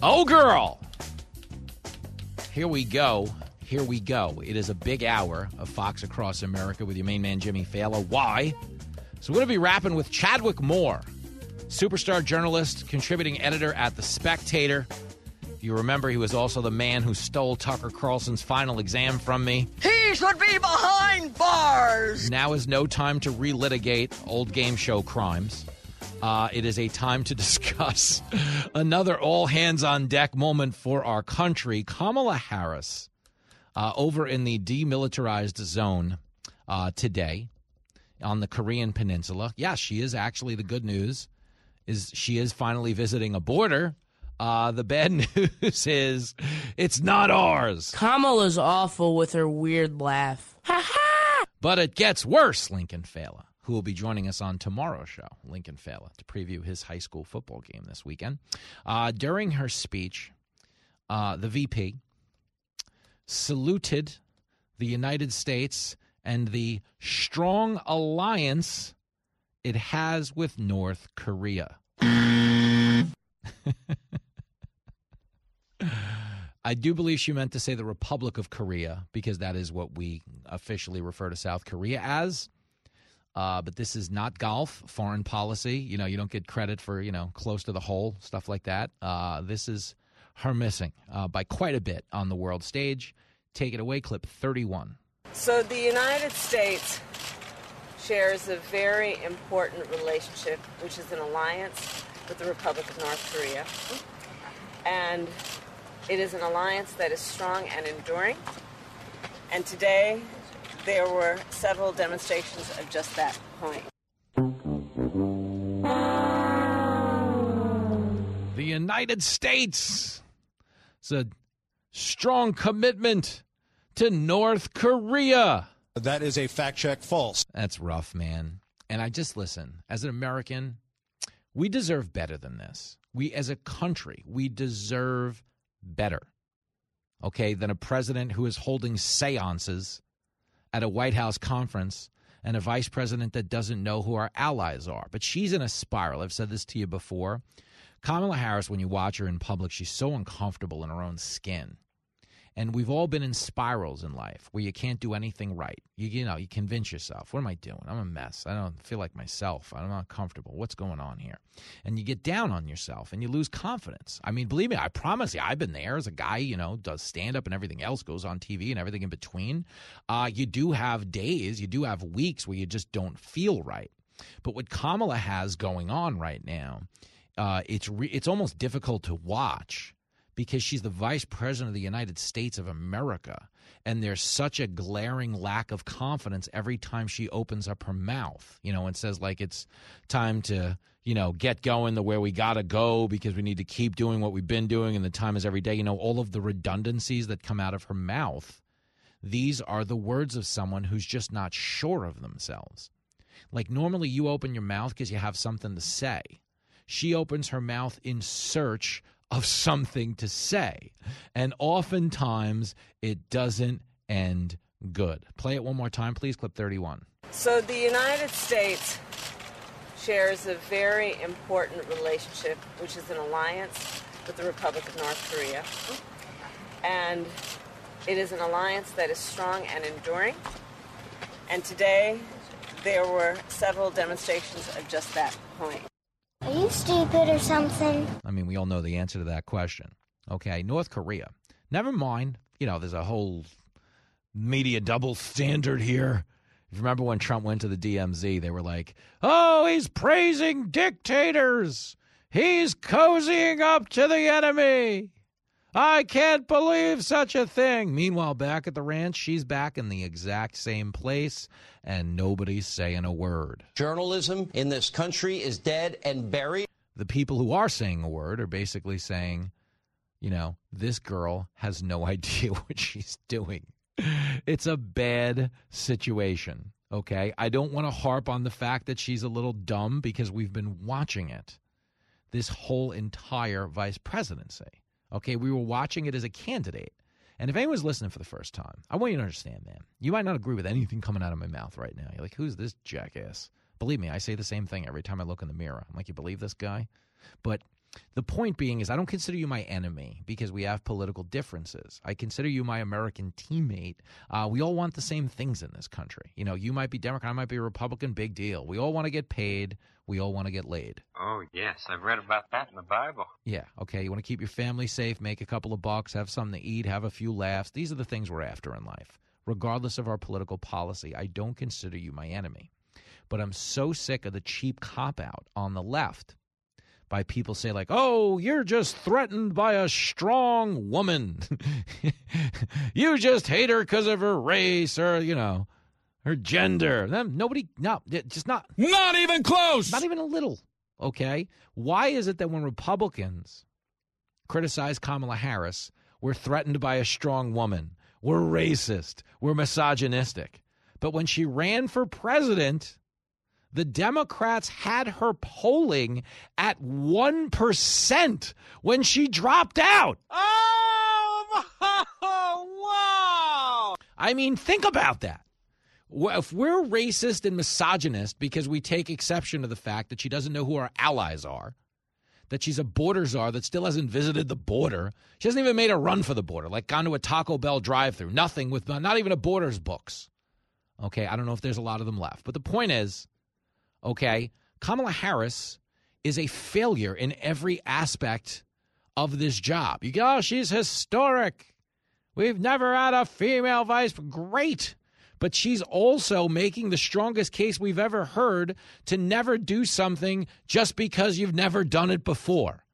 Oh, girl. Here we go. Here we go. It is a big hour of Fox Across America with your main man, Jimmy Failla. Why? So, we're going to be rapping with Chadwick Moore, superstar journalist, contributing editor at The Spectator. If you remember, he was also the man who stole Tucker Carlson's final exam from me. He should be behind bars. Now is no time to relitigate old game show crimes. Uh, it is a time to discuss another all hands on deck moment for our country. Kamala Harris, uh, over in the demilitarized zone uh, today on the Korean Peninsula. Yes, she is actually the good news is she is finally visiting a border. Uh, the bad news is it's not ours. Kamala's awful with her weird laugh. But it gets worse, Lincoln Failla, who will be joining us on tomorrow's show, Lincoln Failla, to preview his high school football game this weekend. Uh, during her speech, uh, the VP saluted the United States and the strong alliance it has with North Korea. I do believe she meant to say the Republic of Korea because that is what we officially refer to South Korea as. Uh, but this is not golf, foreign policy. You know, you don't get credit for, you know, close to the hole, stuff like that. Uh, this is her missing uh, by quite a bit on the world stage. Take it away, clip 31. So the United States shares a very important relationship, which is an alliance with the Republic of North Korea. And it is an alliance that is strong and enduring. And today, there were several demonstrations of just that point. The United States is a strong commitment to North Korea. That is a fact check false. That's rough, man. And I just listen, as an American, we deserve better than this. We, as a country, we deserve better, okay, than a president who is holding seances at a White House conference and a vice president that doesn't know who our allies are. But she's in a spiral. I've said this to you before. Kamala Harris, when you watch her in public, she's so uncomfortable in her own skin. And we've all been in spirals in life where you can't do anything right. You, you know, you convince yourself, what am I doing? I'm a mess. I don't feel like myself. I'm not comfortable. What's going on here? And you get down on yourself and you lose confidence. I mean, believe me, I promise you, I've been there as a guy, you know, does stand up and everything else goes on TV and everything in between. Uh, you do have days, you do have weeks where you just don't feel right. But what Kamala has going on right now, uh, it's re- it's almost difficult to watch because she's the vice president of the United States of America. And there's such a glaring lack of confidence every time she opens up her mouth, you know, and says, like, it's time to, you know, get going the where we got to go because we need to keep doing what we've been doing and the time is every day. You know, all of the redundancies that come out of her mouth, these are the words of someone who's just not sure of themselves. Like, normally you open your mouth because you have something to say. She opens her mouth in search of something to say. And oftentimes it doesn't end good. Play it one more time, please. Clip 31. So the United States shares a very important relationship, which is an alliance with the Republic of North Korea. And it is an alliance that is strong and enduring. And today, there were several demonstrations of just that point. Stupid or something? I mean, we all know the answer to that question. Okay, North Korea. Never mind. You know, there's a whole media double standard here. If you remember when Trump went to the DMZ, they were like, oh, he's praising dictators. He's cozying up to the enemy. I can't believe such a thing. Meanwhile, back at the ranch, she's back in the exact same place, and nobody's saying a word. Journalism in this country is dead and buried. The people who are saying a word are basically saying, you know, this girl has no idea what she's doing. It's a bad situation, okay? I don't want to harp on the fact that she's a little dumb because we've been watching it this whole entire vice presidency. Okay, we were watching it as a candidate. And if anyone's listening for the first time, I want you to understand, man. You might not agree with anything coming out of my mouth right now. You're like, who's this jackass? Believe me, I say the same thing every time I look in the mirror. I'm like, you believe this guy? But the point being is, I don't consider you my enemy because we have political differences. I consider you my American teammate. Uh, we all want the same things in this country. You know, you might be Democrat, I might be Republican, big deal. We all want to get paid. We all want to get laid. Oh, yes. I've read about that in the Bible. Yeah, okay. You want to keep your family safe, make a couple of bucks, have something to eat, have a few laughs. These are the things we're after in life. Regardless of our political policy, I don't consider you my enemy. But I'm so sick of the cheap cop out on the left by people say like, "Oh, you're just threatened by a strong woman. you just hate her because of her race or you know her gender." Them nobody, no, just not, not even close, not even a little. Okay, why is it that when Republicans criticize Kamala Harris, we're threatened by a strong woman, we're racist, we're misogynistic, but when she ran for president the Democrats had her polling at 1% when she dropped out. Oh, wow. I mean, think about that. If we're racist and misogynist because we take exception to the fact that she doesn't know who our allies are, that she's a border czar that still hasn't visited the border. She hasn't even made a run for the border, like gone to a Taco Bell drive-through. Nothing with not even a borders books. Okay, I don't know if there's a lot of them left, but the point is, okay, Kamala Harris is a failure in every aspect of this job. You go, oh, she's historic. We've never had a female vice. Great. But she's also making the strongest case we've ever heard to never do something just because you've never done it before.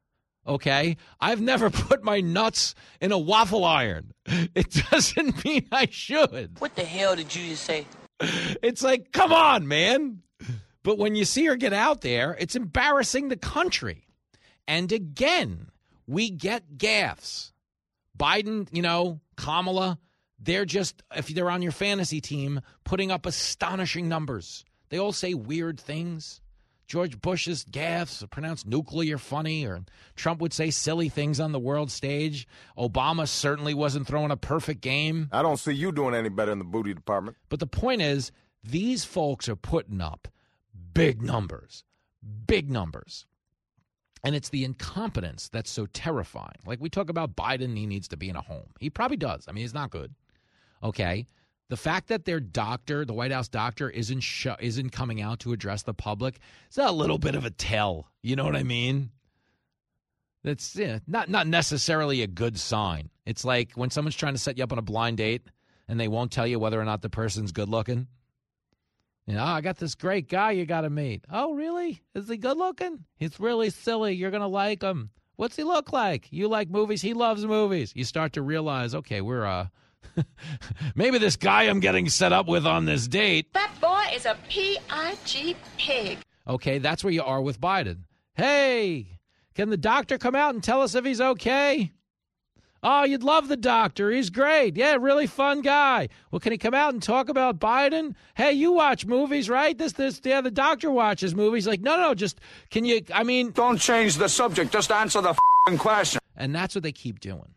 Okay? I've never put my nuts in a waffle iron. It doesn't mean I should. What the hell did you just say? It's like, come on, man. But when you see her get out there, it's embarrassing the country. And again, we get gaffes. Biden, you know, Kamala, they're just, if they're on your fantasy team, putting up astonishing numbers. They all say weird things. George Bush's gaffes pronounced nuclear funny, or Trump would say silly things on the world stage. Obama certainly wasn't throwing a perfect game. I don't see you doing any better in the booty department. But the point is, these folks are putting up big numbers, big numbers. And it's the incompetence that's so terrifying. Like we talk about Biden, he needs to be in a home. He probably does. I mean, he's not good. Okay. The fact that their doctor, the White House doctor, isn't sh- isn't coming out to address the public is a little bit of a tell. You know what I mean? That's yeah, not not necessarily a good sign. It's like when someone's trying to set you up on a blind date and they won't tell you whether or not the person's good looking. You know, oh, I got this great guy you got to meet. Oh, really? Is he good looking? He's really silly. You're going to like him. What's he look like? You like movies? He loves movies. You start to realize, okay, we're, uh, maybe this guy I'm getting set up with on this date. That boy is a P-I-G pig. Okay, that's where you are with Biden. Hey, can the doctor come out and tell us if he's okay? Oh, you'd love the doctor. He's great. Yeah, really fun guy. Well, can he come out and talk about Biden? Hey, you watch movies, right? This, this, yeah, the doctor watches movies. Like, no, no, just can you? I mean, don't change the subject. Just answer the question. And that's what they keep doing.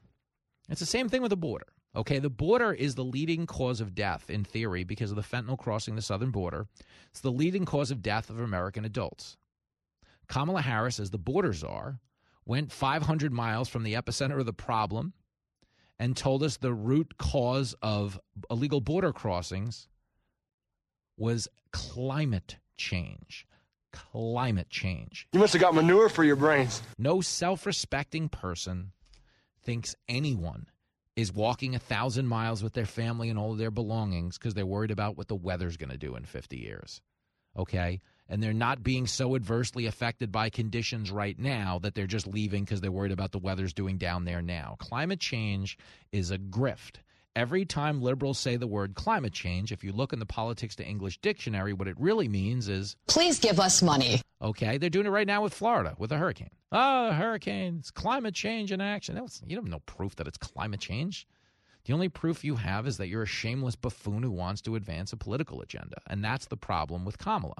It's the same thing with the border. Okay, the border is the leading cause of death in theory because of the fentanyl crossing the southern border. It's the leading cause of death of American adults. Kamala Harris, as the border czar, went 500 miles from the epicenter of the problem and told us the root cause of illegal border crossings was climate change. Climate change. You must have got manure for your brains. No self respecting person thinks anyone is walking a thousand miles with their family and all of their belongings because they're worried about what the weather's going to do in 50 years. Okay? And they're not being so adversely affected by conditions right now that they're just leaving because they're worried about the weather's doing down there now. Climate change is a grift. Every time liberals say the word climate change, if you look in the politics to English dictionary, what it really means is please give us money. Okay, they're doing it right now with Florida with a hurricane. Oh, hurricanes, climate change in action. Was, you don't have no proof that it's climate change. The only proof you have is that you're a shameless buffoon who wants to advance a political agenda. And that's the problem with Kamala.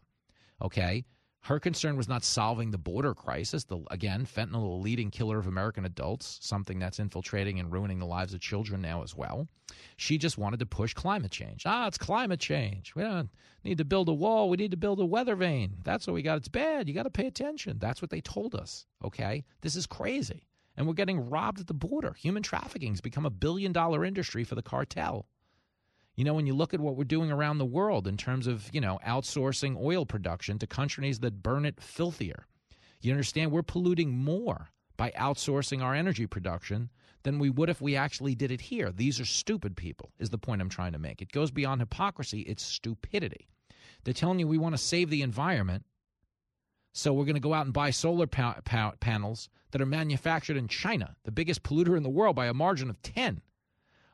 Okay. Her concern was not solving the border crisis. The, again, fentanyl, the leading killer of American adults, something that's infiltrating and ruining the lives of children now as well. She just wanted to push climate change. Ah, it's climate change. We don't need to build a wall. We need to build a weather vane. That's what we got. It's bad. You got to pay attention. That's what they told us. Okay. This is crazy. And we're getting robbed at the border. Human trafficking has become a billion dollar industry for the cartel. You know, when you look at what we're doing around the world in terms of, you know, outsourcing oil production to countries that burn it filthier, you understand we're polluting more by outsourcing our energy production than we would if we actually did it here. These are stupid people, is the point I'm trying to make. It goes beyond hypocrisy, it's stupidity. They're telling you we want to save the environment, so we're going to go out and buy solar pa- pa- panels that are manufactured in China, the biggest polluter in the world by a margin of 10.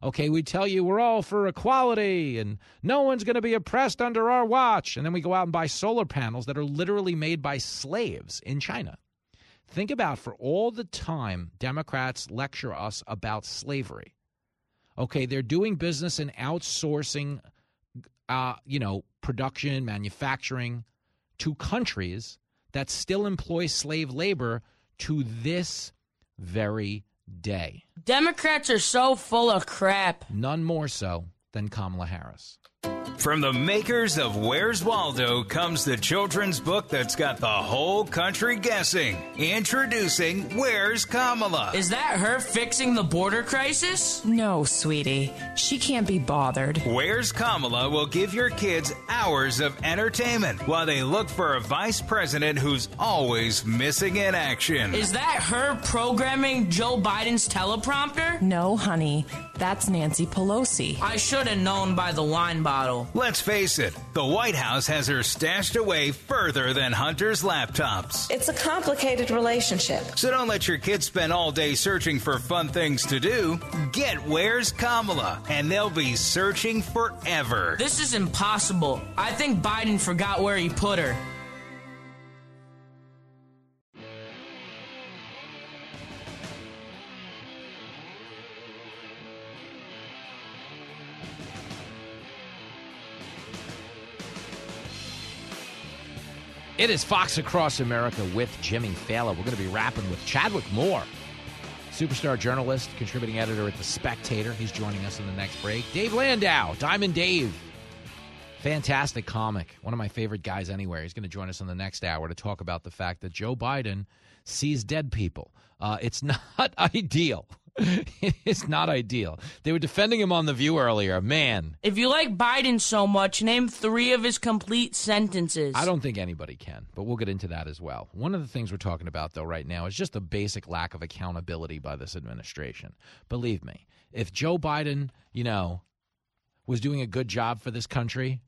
Okay, we tell you we're all for equality and no one's going to be oppressed under our watch. And then we go out and buy solar panels that are literally made by slaves in China. Think about for all the time Democrats lecture us about slavery. Okay, they're doing business and outsourcing, uh, you know, production, manufacturing to countries that still employ slave labor to this very day. Democrats are so full of crap. None more so than Kamala Harris. From the makers of Where's Waldo comes the children's book that's got the whole country guessing. Introducing Where's Kamala? Is that her fixing the border crisis? No, sweetie. She can't be bothered. Where's Kamala will give your kids hours of entertainment while they look for a vice president who's always missing in action. Is that her programming Joe Biden's teleprompter? No, honey. That's Nancy Pelosi. I should have known by the wine bottle. Let's face it, the White House has her stashed away further than Hunter's laptops. It's a complicated relationship. So don't let your kids spend all day searching for fun things to do. Get Where's Kamala, and they'll be searching forever. This is impossible. I think Biden forgot where he put her. It is Fox Across America with Jimmy Failla. We're going to be rapping with Chadwick Moore, superstar journalist, contributing editor at The Spectator. He's joining us in the next break. Dave Landau, Diamond Dave. Fantastic comic. One of my favorite guys anywhere. He's going to join us in the next hour to talk about the fact that Joe Biden sees dead people. Uh, it's not ideal. it's not ideal. They were defending him on The View earlier. Man. If you like Biden so much, name three of his complete sentences. I don't think anybody can, but we'll get into that as well. One of the things we're talking about, though, right now is just the basic lack of accountability by this administration. Believe me, if Joe Biden, you know, was doing a good job for this country,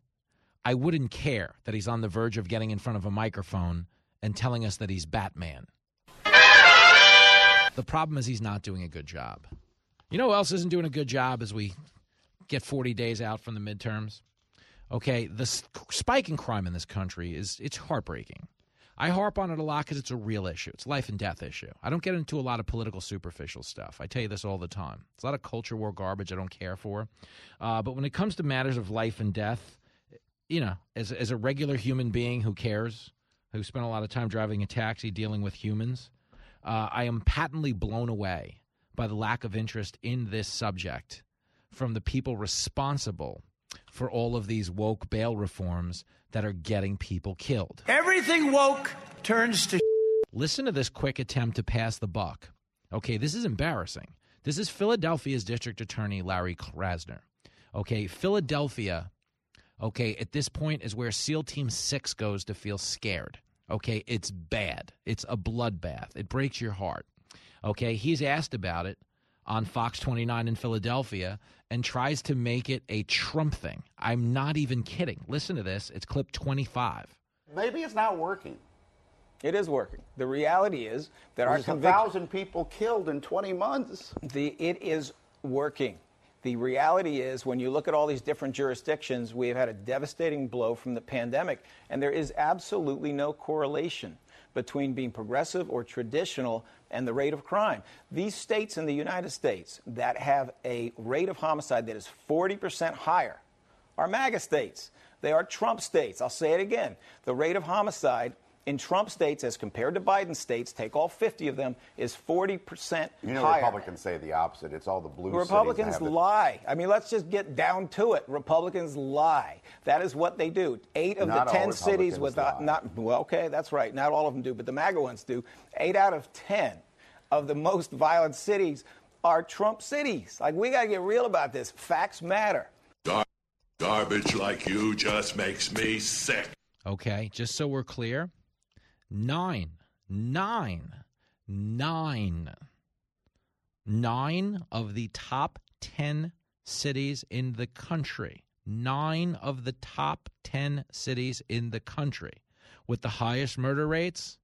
I wouldn't care that he's on the verge of getting in front of a microphone and telling us that he's Batman. The problem is he's not doing a good job. You know who else isn't doing a good job as we get 40 days out from the midterms? Okay, the spike in crime in this country is it's heartbreaking. I harp on it a lot because it's a real issue. It's a life and death issue. I don't get into a lot of political superficial stuff. I tell you this all the time. It's a lot of culture war garbage I don't care for. Uh, but when it comes to matters of life and death, you know, as, as a regular human being who cares, who spent a lot of time driving a taxi dealing with humans, uh, I am patently blown away by the lack of interest in this subject from the people responsible for all of these woke bail reforms that are getting people killed. Everything woke turns to. Listen to this quick attempt to pass the buck. Okay, this is embarrassing. This is Philadelphia's District Attorney Larry Krasner. Okay, Philadelphia, okay, at this point is where SEAL Team 6 goes to feel scared. Okay, it's bad. It's a bloodbath. It breaks your heart. Okay, he's asked about it on Fox 29 in Philadelphia and tries to make it a Trump thing. I'm not even kidding. Listen to this. It's clip 25. Maybe it's not working. It is working. The reality is that There's our a conviction. thousand people killed in 20 months. The, it is working. The reality is, when you look at all these different jurisdictions, we have had a devastating blow from the pandemic, and there is absolutely no correlation between being progressive or traditional and the rate of crime. These states in the United States that have a rate of homicide that is 40% higher are MAGA states. They are Trump states. I'll say it again. The rate of homicide in Trump states as compared to Biden states, take all 50 of them, is 40% You know, higher. Republicans say the opposite. It's all the blue cities Republicans have lie. I mean, let's just get down to it. Republicans lie. That is what they do. Eight of Not the ten cities with lie. not well, okay, that's right. Not all of them do, but the MAGA ones do. Eight out of ten of the most violent cities are Trump cities. Like we got to get real about this. Facts matter. Gar- garbage like you just makes me sick. Okay, just so we're clear, nine, nine, nine, nine of the top 10 cities in the country, nine of the top 10 cities in the country with the highest murder rates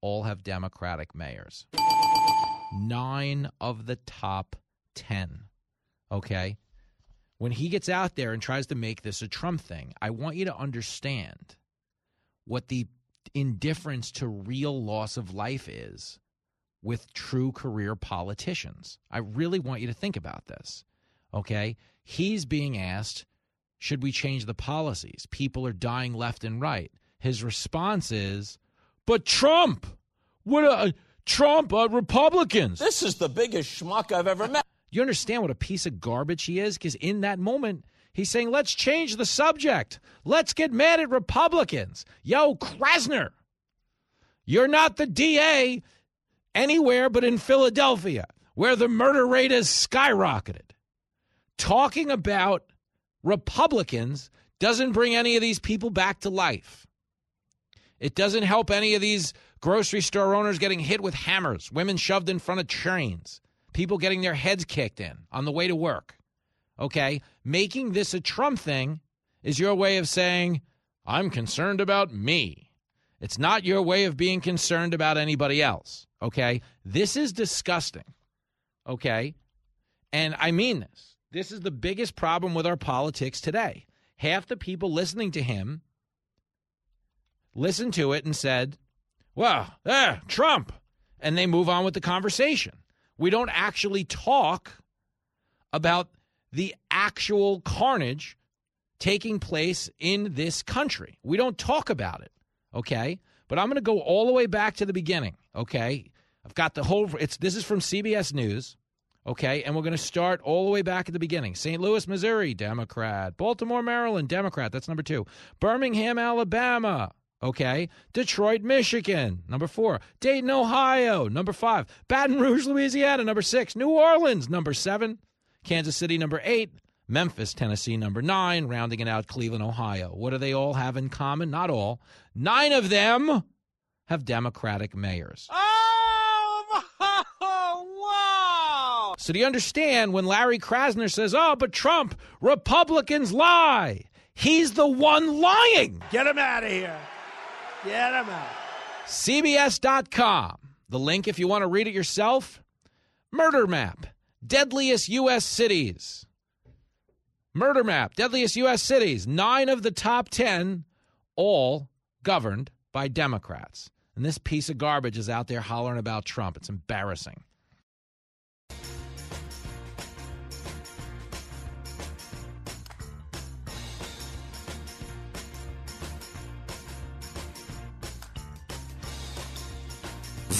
all have Democratic mayors. Nine of the top 10. Okay? When he gets out there and tries to make this a Trump thing, I want you to understand what the indifference to real loss of life is with true career politicians. I really want you to think about this. Okay? He's being asked, should we change the policies? People are dying left and right. His response is, but Trump, what a Trump, uh, Republicans. This is the biggest schmuck I've ever met. You understand what a piece of garbage he is? Because in that moment, He's saying, let's change the subject. Let's get mad at Republicans. Yo, Krasner, you're not the DA anywhere but in Philadelphia, where the murder rate has skyrocketed. Talking about Republicans doesn't bring any of these people back to life. It doesn't help any of these grocery store owners getting hit with hammers, women shoved in front of trains, people getting their heads kicked in on the way to work. Okay? Making this a Trump thing is your way of saying, I'm concerned about me. It's not your way of being concerned about anybody else. Okay? This is disgusting. Okay? And I mean this. This is the biggest problem with our politics today. Half the people listening to him listened to it and said, well, eh, Trump. And they move on with the conversation. We don't actually talk about the actual carnage taking place in this country. We don't talk about it, okay? But I'm going to go all the way back to the beginning, okay? I've got the whole it's this is from CBS News, okay? And we're going to start all the way back at the beginning. St. Louis, Missouri, Democrat. Baltimore, Maryland, Democrat. That's number 2. Birmingham, Alabama, Okay. Detroit, Michigan, number four. Dayton, Ohio, number five. Baton Rouge, Louisiana, number six. New Orleans, number seven. Kansas City, number eight. Memphis, Tennessee, number nine. Rounding it out, Cleveland, Ohio. What do they all have in common? Not all. Nine of them have Democratic mayors. Oh, wow. So do you understand when Larry Krasner says, oh, but Trump, Republicans lie? He's the one lying. Get him out of here. Get him out. CBS.com. The link, if you want to read it yourself Murder Map, Deadliest U.S. Cities. Murder Map, Deadliest U.S. Cities. Nine of the top 10, all governed by Democrats. And this piece of garbage is out there hollering about Trump. It's embarrassing.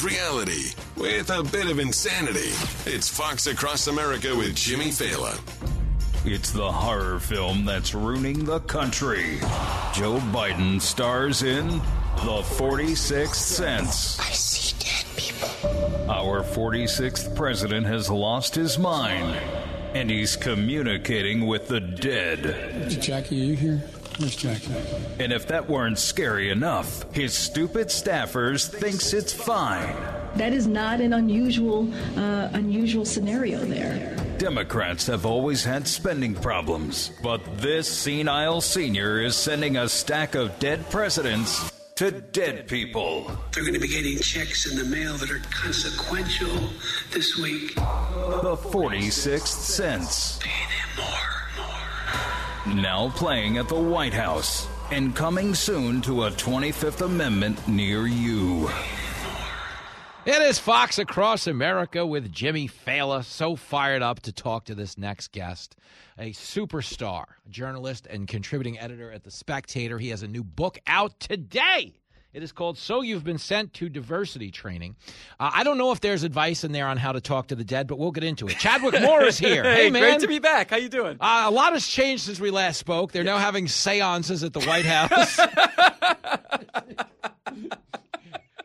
Reality with a bit of insanity. It's Fox Across America with Jimmy Failla. It's the horror film that's ruining the country. Joe Biden stars in The 46th Sense. I see dead people. Our 46th president has lost his mind, and he's communicating with the dead. Jackie, are you here? Where's Jackie? And if that weren't scary enough, his stupid staffers thinks it's fine. That is not an unusual, uh, unusual scenario there. Democrats have always had spending problems, but this senile senior is sending a stack of dead presidents to dead people. They're going to be getting checks in the mail that are consequential this week. The 46th Sense. Pay them more. Now playing at the White House and coming soon to a 25th Amendment near you. It is Fox Across America with Jimmy Failla. So fired up to talk to this next guest, a superstar, journalist, and contributing editor at The Spectator. He has a new book out today. It is called So You've Been Sent to Diversity Training. Uh, I don't know if there's advice in there on how to talk to the dead, but we'll get into it. Chadwick Moore is here. hey, hey, man. Great to be back. How you doing? Uh, a lot has changed since we last spoke. They're now having seances at the White House.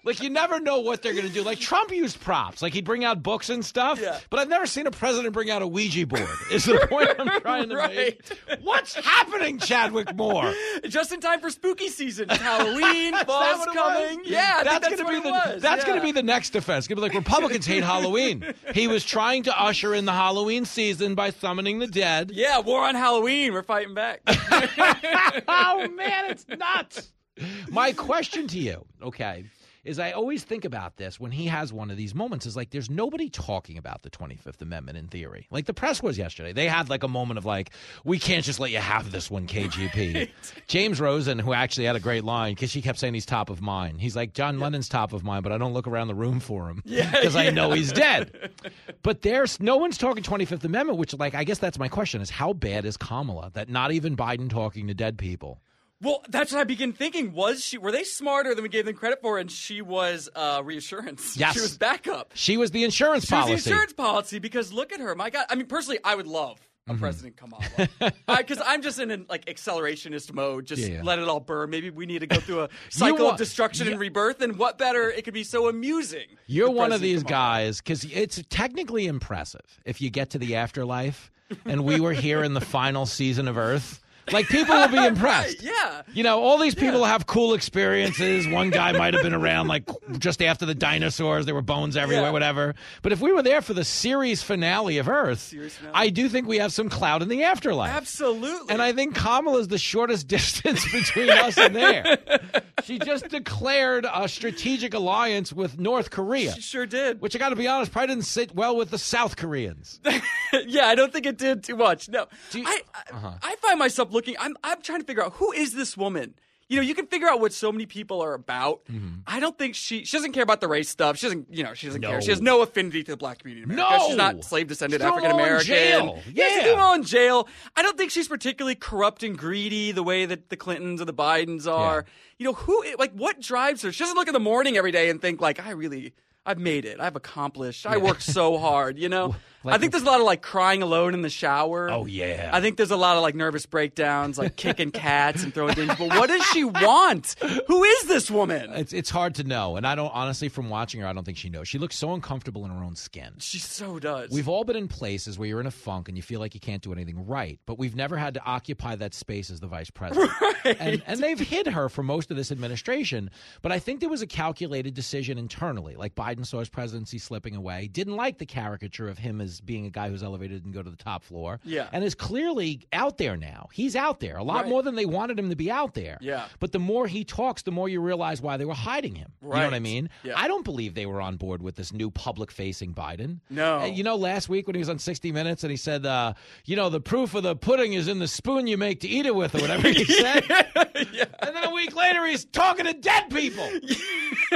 Like you never know what they're going to do. Like Trump used props, like he'd bring out books and stuff. Yeah. But I've never seen a president bring out a Ouija board. Is the point I'm trying to right. make? What's happening, Chadwick Moore? Just in time for spooky season. Halloween, fall's coming. Yeah, that's, that's going to be the was. that's yeah. going to be the next defense. It's going to be like Republicans hate Halloween. He was trying to usher in the Halloween season by summoning the dead. Yeah, war on Halloween. We're fighting back. oh man, it's nuts. My question to you, okay, is I always think about this when he has one of these moments is like there's nobody talking about the 25th Amendment in theory. Like the press was yesterday. They had like a moment of like, we can't just let you have this one, KJP. Right. James Rosen, who actually had a great line because she kept saying he's top of mind. He's like, John yeah. Lennon's top of mind, but I don't look around the room for him because yeah, I know he's dead. but there's no one's talking 25th Amendment, which like I guess that's my question is how bad is Kamala that not even Biden talking to dead people? Well, that's what I begin thinking. Was she? Were they smarter than we gave them credit for? And she was uh, reassurance. Yes, she was backup. She was the insurance she policy. Was the insurance policy because look at her. My God. I mean, personally, I would love a Mhm. President Kamala. Because I'm just in an like accelerationist mode. Just Yeah, yeah. let it all burn. Maybe we need to go through a cycle wa- of destruction and rebirth. And what better? It could be so amusing. You're one of these Kamala. guys because it's technically impressive if you get to the afterlife and we were here in the final season of Earth. Like people will be impressed. Yeah. You know, all these people have cool experiences. One guy might have been around like just after the dinosaurs. There were bones everywhere, Yeah. whatever. But if we were there for the series finale of Earth, I do think we have some cloud in the afterlife. Absolutely. And I think Kamala's the shortest distance between us and there. She just declared a strategic alliance with North Korea. She sure did. Which I got to be honest, probably didn't sit well with the South Koreans. yeah, I don't think it did too much. No, I, I, Uh-huh. I find myself looking. I'm I'm trying to figure out who is this woman. You know, you can figure out what so many people are about. Mm-hmm. I don't think she she doesn't care about the race stuff. She doesn't, you know, she doesn't care. She has no affinity to the black community in America. No. She's not slave descended African American. jail. Yeah, she's Yeah. doing well in jail. I don't think she's particularly corrupt and greedy the way that the Clintons or the Bidens are. You know, who like what drives her? She doesn't look in the morning every day and think like, I really I've made it. I've accomplished. I worked so hard, you know? I think there's a lot of like crying alone in the shower. Oh, yeah. I think there's a lot of like nervous breakdowns, like kicking cats and throwing things. But what does she want? Who is this woman? It's it's hard to know, and I don't honestly from watching her, I don't think she knows. She looks so uncomfortable in her own skin. She so does. We've all been in places where you're in a funk and you feel like you can't do anything right, but we've never had to occupy that space as the vice president. And, and they've hid her for most of this administration. But I think there was a calculated decision internally. Like Biden saw his presidency slipping away, didn't like the caricature of him as being a guy who's elevated and go to the top floor. Yeah. And is clearly out there now. He's out there a lot Right. more than they wanted him to be out there. Yeah. But the more he talks, the more you realize why they were hiding him. You know what I mean? Yeah. I don't believe they were on board with this new public facing Biden. No. You know, last week when he was on 60 Minutes and he said, uh, you know, the proof of the pudding is in the spoon you make to eat it with, or whatever he said. And then a week later, he's talking to dead people.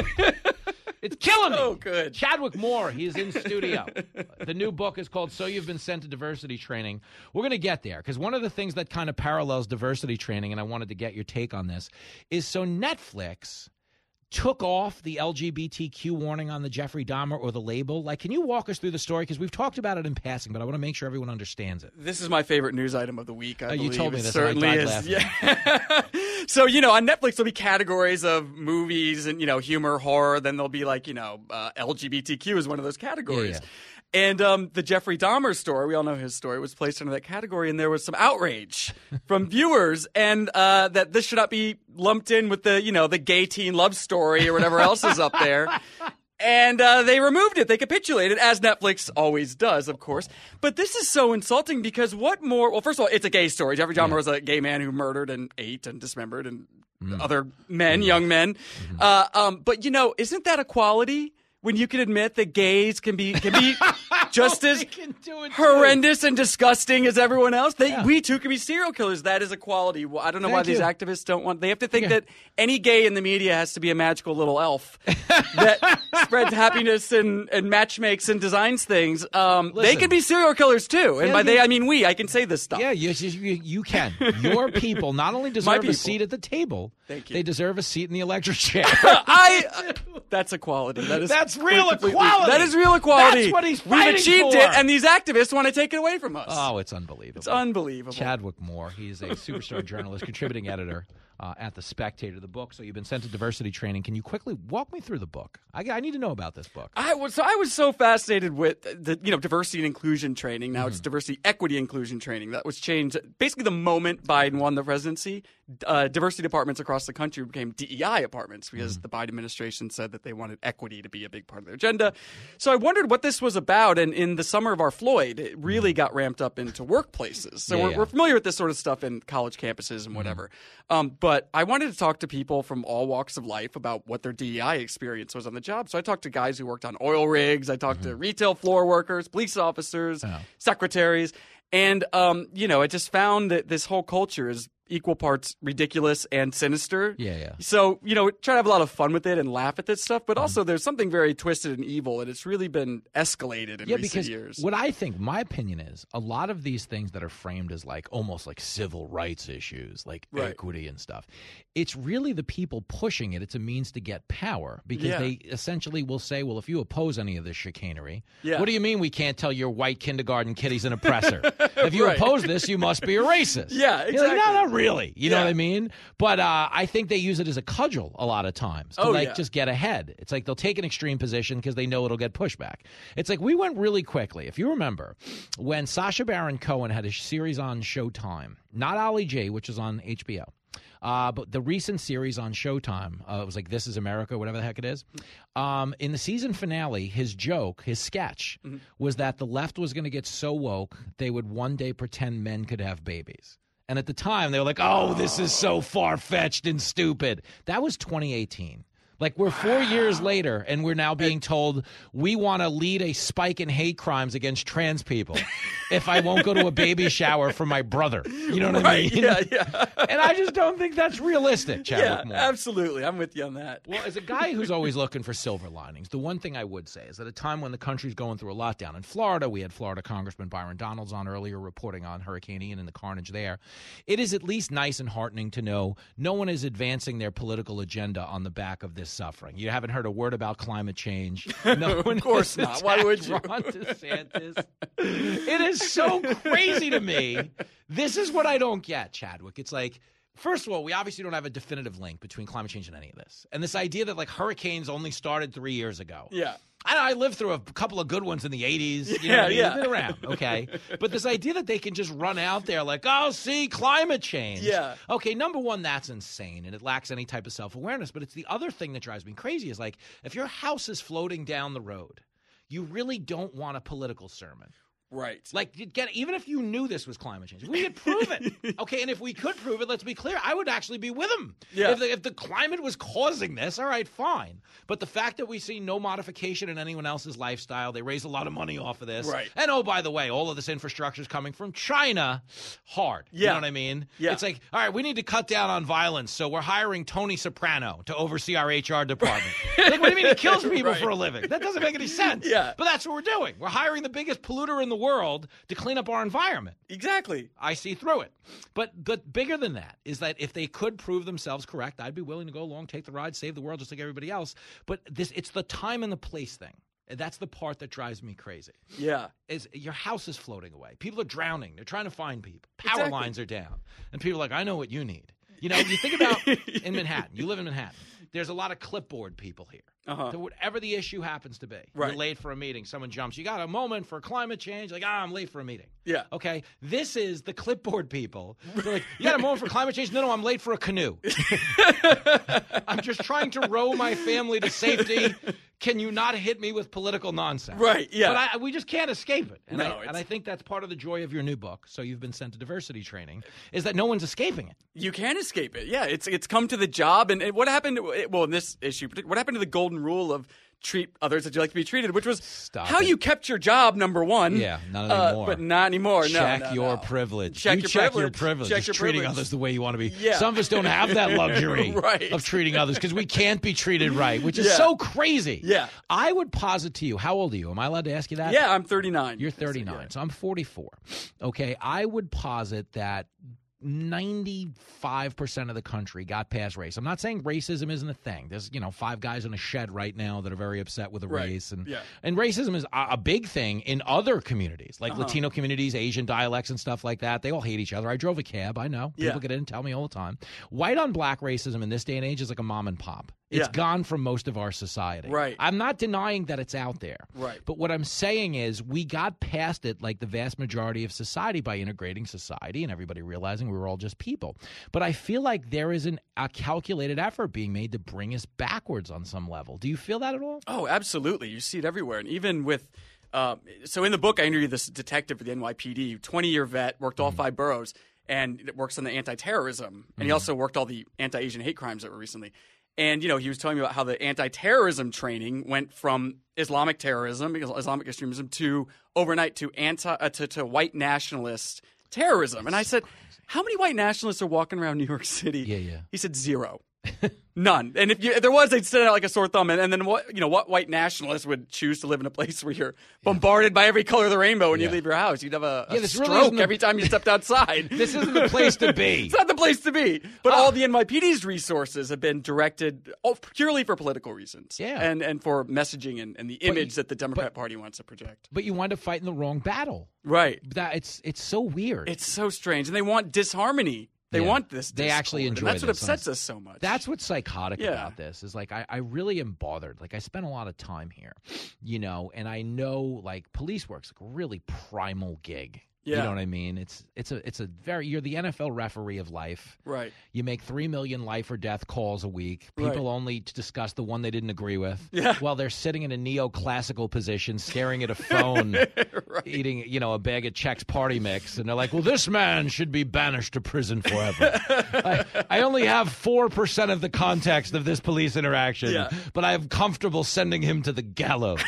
it's killing me. So good. Chadwick Moore, he's in studio. the new book is called So You've Been Sent to Diversity Training. We're going to get there because one of the things that kind of parallels diversity training, and I wanted to get your take on this, is so Netflix took off the LGBTQ warning on the Jeffrey Dahmer or the label. Like, can you walk us through the story? Because we've talked about it in passing, but I want to make sure everyone understands it. This is my favorite news item of the week. I Oh, you told me It this, Certainly is. Yeah. so you know, on Netflix there'll be categories of movies and you know humor, horror. Then there'll be like you know uh, LGBTQ is one of those categories. Yeah, And um, the Jeffrey Dahmer story, we all know his story, was placed under that category, and there was some outrage from viewers, and uh, that this should not be lumped in with the, you know, the gay teen love story or whatever else is up there. And uh, they removed it. They capitulated, as Netflix always does, of course. But this is so insulting because what more? Well, first of all, it's a gay story. Jeffrey Dahmer was a gay man who murdered and ate and dismembered and other men, young men. Uh, um, but you know, isn't that equality? When you can admit that gays can be can be just as horrendous and disgusting as everyone else, they, we too can be serial killers. That is equality. Well, I don't know why Thank these activists don't want. They have to think that any gay in the media has to be a magical little elf that spreads happiness and, and matchmakes and designs things. Um, they can be serial killers too, and Yeah, by you- they I mean we. I can say this stuff. Yeah, you, you, you can. Your people not only deserve a seat at the table, Thank you. they deserve a seat in the electric chair. I. that's equality. That is That's real completely- equality. That is real equality. That's what he's fighting We've achieved for. it, and these activists want to take it away from us. oh, it's unbelievable. it's unbelievable. Chadwick Moore. He's a superstar journalist, contributing editor uh, at The Spectator, the book. So you've been sent to diversity training. Can you quickly walk me through the book? I, I need to know about this book. I was so I was so fascinated with the you know diversity and inclusion training. Now it's Mm-hmm. diversity, equity, inclusion training. That was changed basically the moment Biden won the presidency. Uh, diversity departments across the country became DEI departments because Mm-hmm. the Biden administration said that they wanted equity to be a big part of their agenda. So I wondered what this was about. And in the summer of our Floyd, it really got ramped up into workplaces. So Mm-hmm. Yeah, we're, yeah. we're familiar with this sort of stuff in college campuses and whatever. Um, but I wanted to talk to people from all walks of life about what their DEI experience was on the job. So I talked to guys who worked on oil rigs. I talked to retail floor workers, police officers, secretaries. And, um, you know, I just found that this whole culture is equal parts ridiculous and sinister. Yeah, yeah. So you know, try to have a lot of fun with it and laugh at this stuff, but Mm-hmm. also there's something very twisted and evil, and it's really been escalated in yeah, recent because years. what I think, my opinion is, a lot of these things that are framed as like almost like civil rights issues, like Right. equity and stuff, it's really the people pushing it. It's a means to get power because Yeah. they essentially will say, well, if you oppose any of this chicanery, Yeah. what do you mean we can't tell your white kindergarten kid he's an oppressor? if you Right. oppose this, you must be a racist. Yeah, You're like, no, exactly. Really. You know what I mean? But uh, I think they use it as a cudgel a lot of times to Oh, like yeah. just get ahead. It's like they'll take an extreme position because they know it'll get pushback. It's like we went really quickly. If you remember, when Sacha Baron Cohen had a series on Showtime, not Ali G, which is on HBO. Uh, but the recent series on Showtime, uh, it was like This Is America, whatever the heck it is. Um, in the season finale, his joke, his sketch, was that the left was going to get so woke they would one day pretend men could have babies. And at the time, they were like, "Oh, this is so far fetched and stupid." That was 2018. Like we're four years later, and we're now being told we want to lead a spike in hate crimes against trans people if I won't go to a baby shower for my brother. You know what right? I mean? Yeah, yeah. and I just don't think that's realistic, Chadwick yeah, Moore. absolutely. I'm with you on that. Well, as a guy who's always looking for silver linings, the one thing I would say is at a time when the country's going through a lockdown in Florida, we had Florida Congressman Byron Donalds on earlier reporting on Hurricane Ian and the carnage there. It is at least nice and heartening to know no one is advancing their political agenda on the back of this suffering. You haven't heard a word about climate change. No Of course not. Why would you? Ron DeSantis. it is so crazy to me. This is what I don't get, Chadwick. It's like, first of all, we obviously don't have a definitive link between climate change and any of this. And this idea that like hurricanes only started three years ago. Yeah. I, know, I lived through a couple of good ones in the 80s. You Yeah, know what I mean? yeah. Been around, okay? but this idea that they can just run out there like, oh, see, climate change. Yeah. Okay, number one, that's insane and it lacks any type of self awareness. But it's the other thing that drives me crazy is like, if your house is floating down the road, you really don't want a political sermon. Right. Like, get even if you knew this was climate change, we could prove it. Okay, and if we could prove it, let's be clear, I would actually be with them. Yeah. If the, if the climate was causing this, all right, fine. But the fact that we see no modification in anyone else's lifestyle, they raise a lot of money off of this. Right. And oh, by the way, all of this infrastructure is coming from China. Hard. Yeah. You know what I mean? Yeah. It's like, all right, we need to cut down on violence, so we're hiring Tony Soprano to oversee our HR department. like, what do you mean he kills people Right. for a living? That doesn't make any sense. Yeah. But that's what we're doing. We're hiring the biggest polluter in the world to clean up our environment. Exactly. I see through it. But but bigger than that is that if they could prove themselves correct, I'd be willing to go along, take the ride, save the world just like everybody else. But this it's the time and the place thing. That's the part that drives me crazy. Yeah. Is your house is floating away. People are drowning. They're trying to find people. Power Exactly. lines are down. And people are like, I know what you need. You know, you think about in Manhattan, you live in Manhattan. There's a lot of clipboard people here. Uh-huh. So whatever the issue happens to be, Right. you're late for a meeting. Someone jumps. You got a moment for climate change? Like, ah, I'm late for a meeting. Yeah. Okay. This is the clipboard people. They're like, you got a moment for climate change? No, no, I'm late for a canoe. I'm just trying to row my family to safety. Can you not hit me with political nonsense? Right, yeah. But I, we just can't escape it. And, No, I, and I think that's part of the joy of your new book. So you've been sent to diversity training, is that no one's escaping it. You can escape it. Yeah, it's it's come to the job, and, and what happened? Well, in this issue, what happened to the golden rule of treat others as you like to be treated, which was Stop how it. you kept your job. Number one. Yeah, not Uh, anymore. but not anymore. No, check no, your no. privilege. Check you your check your privilege. privilege. Check Just your treating privilege. others the way you want to be. Yeah. Some of us don't have that luxury Right. of treating others because we can't be treated right, which is Yeah. so crazy. Yeah. I would posit to you. How old are you? Am I allowed to ask you that? Yeah, I'm 39. You're 39, so I'm 44. Okay, I would posit that 95% of the country got past race. I'm not saying racism isn't a thing. There's, you know, five guys in a shed right now that are very upset with a Right. race and Yeah. and racism is a, a big thing in other communities, like Uh-huh. Latino communities, Asian dialects and stuff like that. They all hate each other. I drove a cab, I know. People Yeah. get in and tell me all the time. White on black racism in this day and age is like a mom and pop. It's Yeah. gone from most of our society. Right. I'm not denying that it's out there. Right. But what I'm saying is we got past it like the vast majority of society by integrating society and everybody realizing we were all just people. But I feel like there is an, a calculated effort being made to bring us backwards on some level. Do you feel that at all? Oh, absolutely. You see it everywhere. And even with, uh, so in the book, I interviewed this detective for the NYPD, 20 year vet, worked all five boroughs, and it works on the anti terrorism. And he also worked all the anti Asian hate crimes that were recently. And, you know, he was telling me about how the anti terrorism training went from Islamic terrorism, Islamic extremism, to overnight to anti uh, to, to white nationalist terrorism. And I said, how many white nationalists are walking around New York City? Yeah, yeah. He said zero. None. And if, you, if there was, they'd it out like a sore thumb. And, and then what? You know, what white nationalist would choose to live in a place where you're bombarded by every color of the rainbow when Yeah. you leave your house? You'd have a, a Yeah, this really stroke the- every time you stepped outside. This isn't the place to be. it's not the place to be. But all the NYPD's resources have been directed oh, purely for political reasons. Yeah. And and for messaging and, and the But you- image that the Democrat Party wants to project. But you wind up fighting the wrong battle. Right. That it's it's so weird. It's so strange, and they want disharmony. They Yeah. want this. They actually enjoy and that's what this, upsets us so much. That's what's psychotic Yeah. about this is like I, I really am bothered. Like I spent a lot of time here, you know, and I know like police work's like a really primal gig. You know what I mean? It's it's a it's a very you're the NFL referee of life. Right. You make three million life or death calls a week. People Right. only discuss the one they didn't agree with. Yeah. While they're sitting in a neoclassical position, staring at a phone, eating you know a bag of Chex Party Mix, and they're like, "Well, this man should be banished to prison forever." I, I only have four percent of the context of this police interaction, Yeah. but I'm comfortable sending him to the gallows.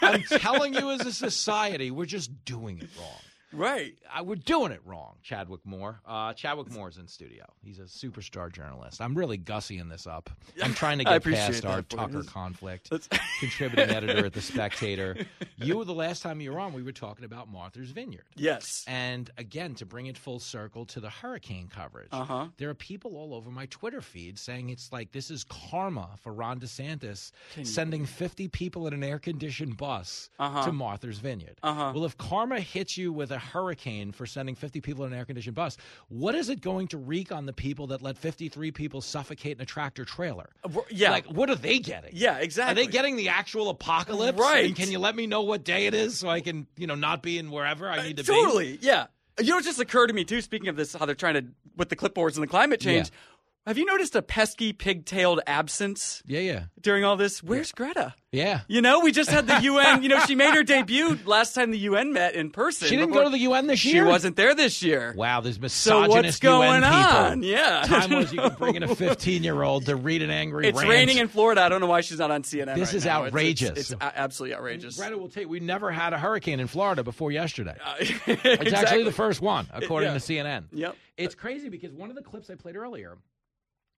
I'm telling you, as a society, we're just doing it wrong. Right. Uh, we're doing it wrong, Chadwick Moore. Uh, Chadwick Moore's in studio. He's a superstar journalist. I'm really gussying this up. I'm trying to get past our you. Tucker conflict. Contributing editor at The Spectator. You, were the last time you were on, we were talking about Martha's Vineyard. Yes. And again, to bring it full circle to the hurricane coverage, Uh-huh. there are people all over my Twitter feed saying it's like this is karma for Ron DeSantis Can you sending 50 people in an air conditioned bus Uh-huh. to Martha's Vineyard. Uh-huh. Well, if karma hits you with a hurricane for sending 50 people in an air conditioned bus, what is it going to wreak on the people that let 53 people suffocate in a tractor trailer? Uh, yeah. Like, what are they getting? Yeah, exactly. Are they getting the actual apocalypse? Right. And can you let me know what day it is so I can, you know, not be in wherever I uh, need to be? Totally. Yeah. You know, it just occurred to me too. Speaking of this, how they're trying to with the clipboards and the climate change. Yeah. Have you noticed a pesky pig-tailed absence Yeah, yeah. during all this? Where's Greta? Yeah. You know, we just had the UN. You know, she made her debut last time the UN met in person. She didn't go to the UN this year. She wasn't there this year. Wow, there's So misogynist what's going UN people. on? Yeah. Time was you could bring in a 15 year old to read an angry It's rant. raining in Florida. I don't know why she's not on CNN. This right is now. Outrageous. It's, it's a- absolutely outrageous. Greta will tell you, we never had a hurricane in Florida before yesterday. Uh, it's exactly. actually the first one, according yeah. to CNN. Yep. It's crazy because one of the clips I played earlier,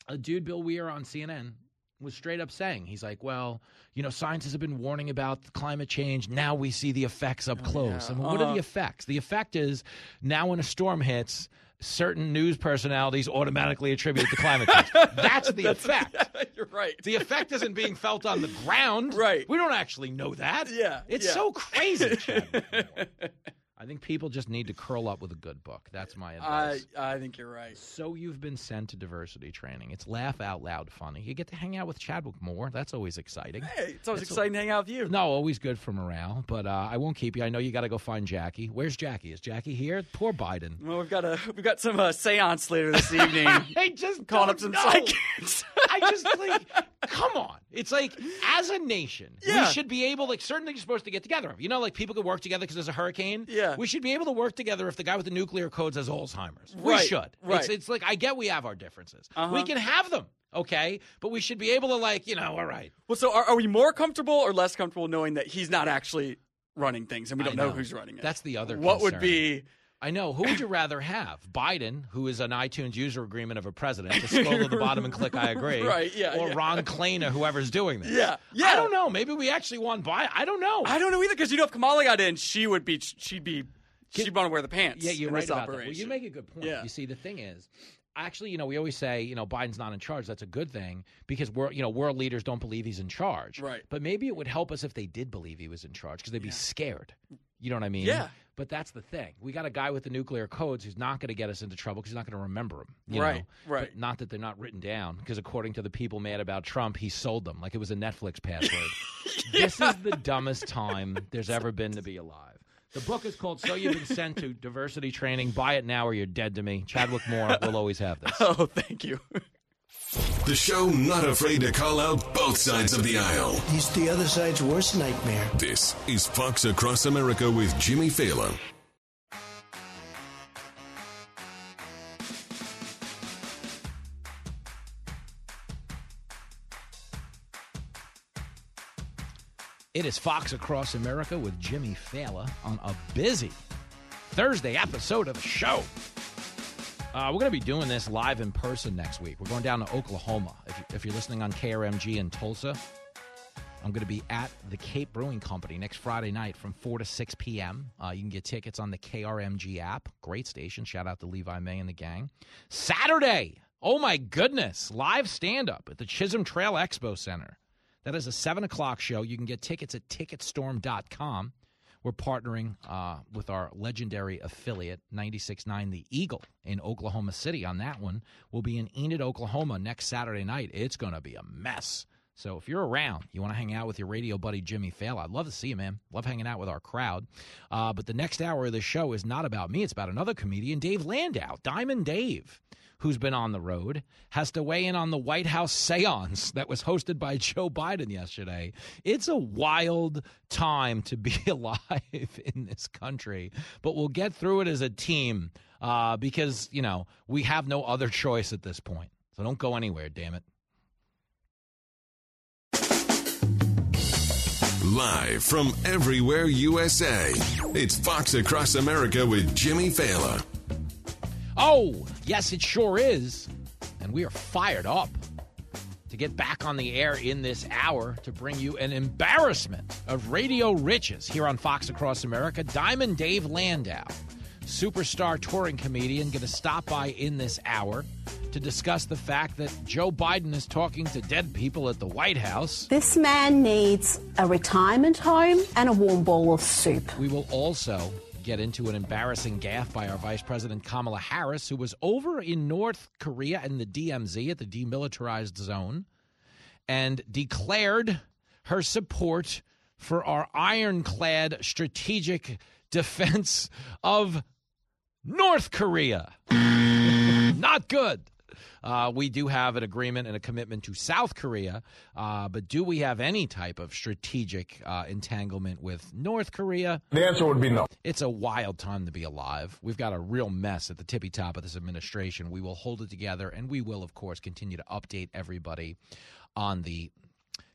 a dude, Bill Weir on CNN, was straight up saying, he's like, well, you know, scientists have been warning about climate change. Now we see the effects up close. I mean, what are Uh-huh. the effects? The effect is now when a storm hits, certain news personalities automatically attribute to climate change. That's the effect. You're right. The effect isn't being felt on the ground. Right. We don't actually know that. Yeah, It's yeah. so crazy. I think people just need to curl up with a good book. That's my advice. I think you're right. so you've been sent to diversity training. It's laugh out loud funny. You get to hang out with Chadwick Moore. That's always exciting. Hey, it's always That's exciting to hang out with you. No, always good for morale. But uh, I won't keep you. I know you got to go find Jackie. Where's Jackie? Is Jackie here? Poor Biden. Well, we've got a we've got some uh, seance later this evening. hey, just calling up some know. psychics. I just like, come on. It's like, as a nation, Yeah. we should be able, like, certain things are supposed to get together. You know, like people could work together because there's a hurricane. Yeah. We should be able to work together if the guy with the nuclear codes has Alzheimer's. We Right, should. right. It's, it's like, I get we have our differences. Uh-huh. We can have them, okay? But we should be able to, like, you know, all right. Well, so are, are we more comfortable or less comfortable knowing that he's not actually running things and we don't know. know. who's running it? That's the other What would be? I know. Who would you rather have? Biden, who is an iTunes user agreement of a president, to scroll to the bottom and click I agree. Right, yeah, Or yeah. Ron Kleiner, whoever's doing this. Yeah, yeah. I don't know. Maybe we actually want Biden. I don't know. I don't know either because you know if Kamala got in, she would be she'd be she'd want to wear the pants. Yeah, you're right about that. Well, you make a good point. Yeah. You see, the thing is, actually, you know, we always say, you know, Biden's not in charge. That's a good thing because we're, you know, world leaders don't believe he's in charge. Right. But maybe it would help us if they did believe he was in charge because they'd be scared. You know what I mean? Yeah. But that's the thing. We got a guy with the nuclear codes who's not going to get us into trouble because he's not going to remember them. you Right, know? right. But not that they're not written down because according to the people mad about Trump, he sold them like it was a Netflix password. This is the dumbest time there's ever been to be alive. The book is called So You've Been Sent to Diversity Training. Buy it now or you're dead to me. Chadwick Moore will always have this. Oh, thank you. The show not afraid to call out both sides of the aisle. He's the other side's worst nightmare. This is Fox Across America with Jimmy Failla. It is Fox Across America with Jimmy Failla on a busy Thursday episode of the show. Uh, we're going to be doing this live in person next week. We're going down to Oklahoma. If, if you're listening on KRMG in Tulsa, I'm going to be at the Cape Brewing Company next Friday night from 4 to 6 p.m. Uh, you can get tickets on the KRMG app. Great station. Shout out to Levi May and the gang. Saturday, oh my goodness, live stand up at the Chisholm Trail Expo Center. That is a 7 o'clock show. You can get tickets at ticketstorm.com. We're partnering uh, with our legendary affiliate, 96.9 The Eagle in Oklahoma City on that one. We'll be in Enid, Oklahoma next Saturday night. It's going to be a mess. So if you're around, you want to hang out with your radio buddy Jimmy Failla, I'd love to see you, man. Love hanging out with our crowd. Uh, but the next hour of the show is not about me. It's about another comedian, Dave Landau, Diamond Dave who's been on the road, has to weigh in on the White House seance that was hosted by Joe Biden yesterday. It's a wild time to be alive in this country, but we'll get through it as a team uh, because, you know, we have no other choice at this point. So don't go anywhere, damn it. Live from everywhere USA, it's Fox Across America with Jimmy Failla. Oh, yes, it sure is. And we are fired up to get back on the air in this hour to bring you an embarrassment of radio riches here on Fox Across America. Diamond Dave Landau, superstar touring comedian, going to stop by in this hour to discuss the fact that Joe Biden is talking to dead people at the White House. This man needs a retirement home and a warm bowl of soup. We will also get into an embarrassing gaffe by our Vice President Kamala Harris, who was over in North Korea and the DMZ at the demilitarized zone and declared her support for our ironclad strategic defense of North Korea. Not good. Uh, we do have an agreement and a commitment to South Korea, uh, but do we have any type of strategic uh, entanglement with North Korea? The answer would be no. It's a wild time to be alive. We've got a real mess at the tippy top of this administration. We will hold it together, and we will, of course, continue to update everybody on the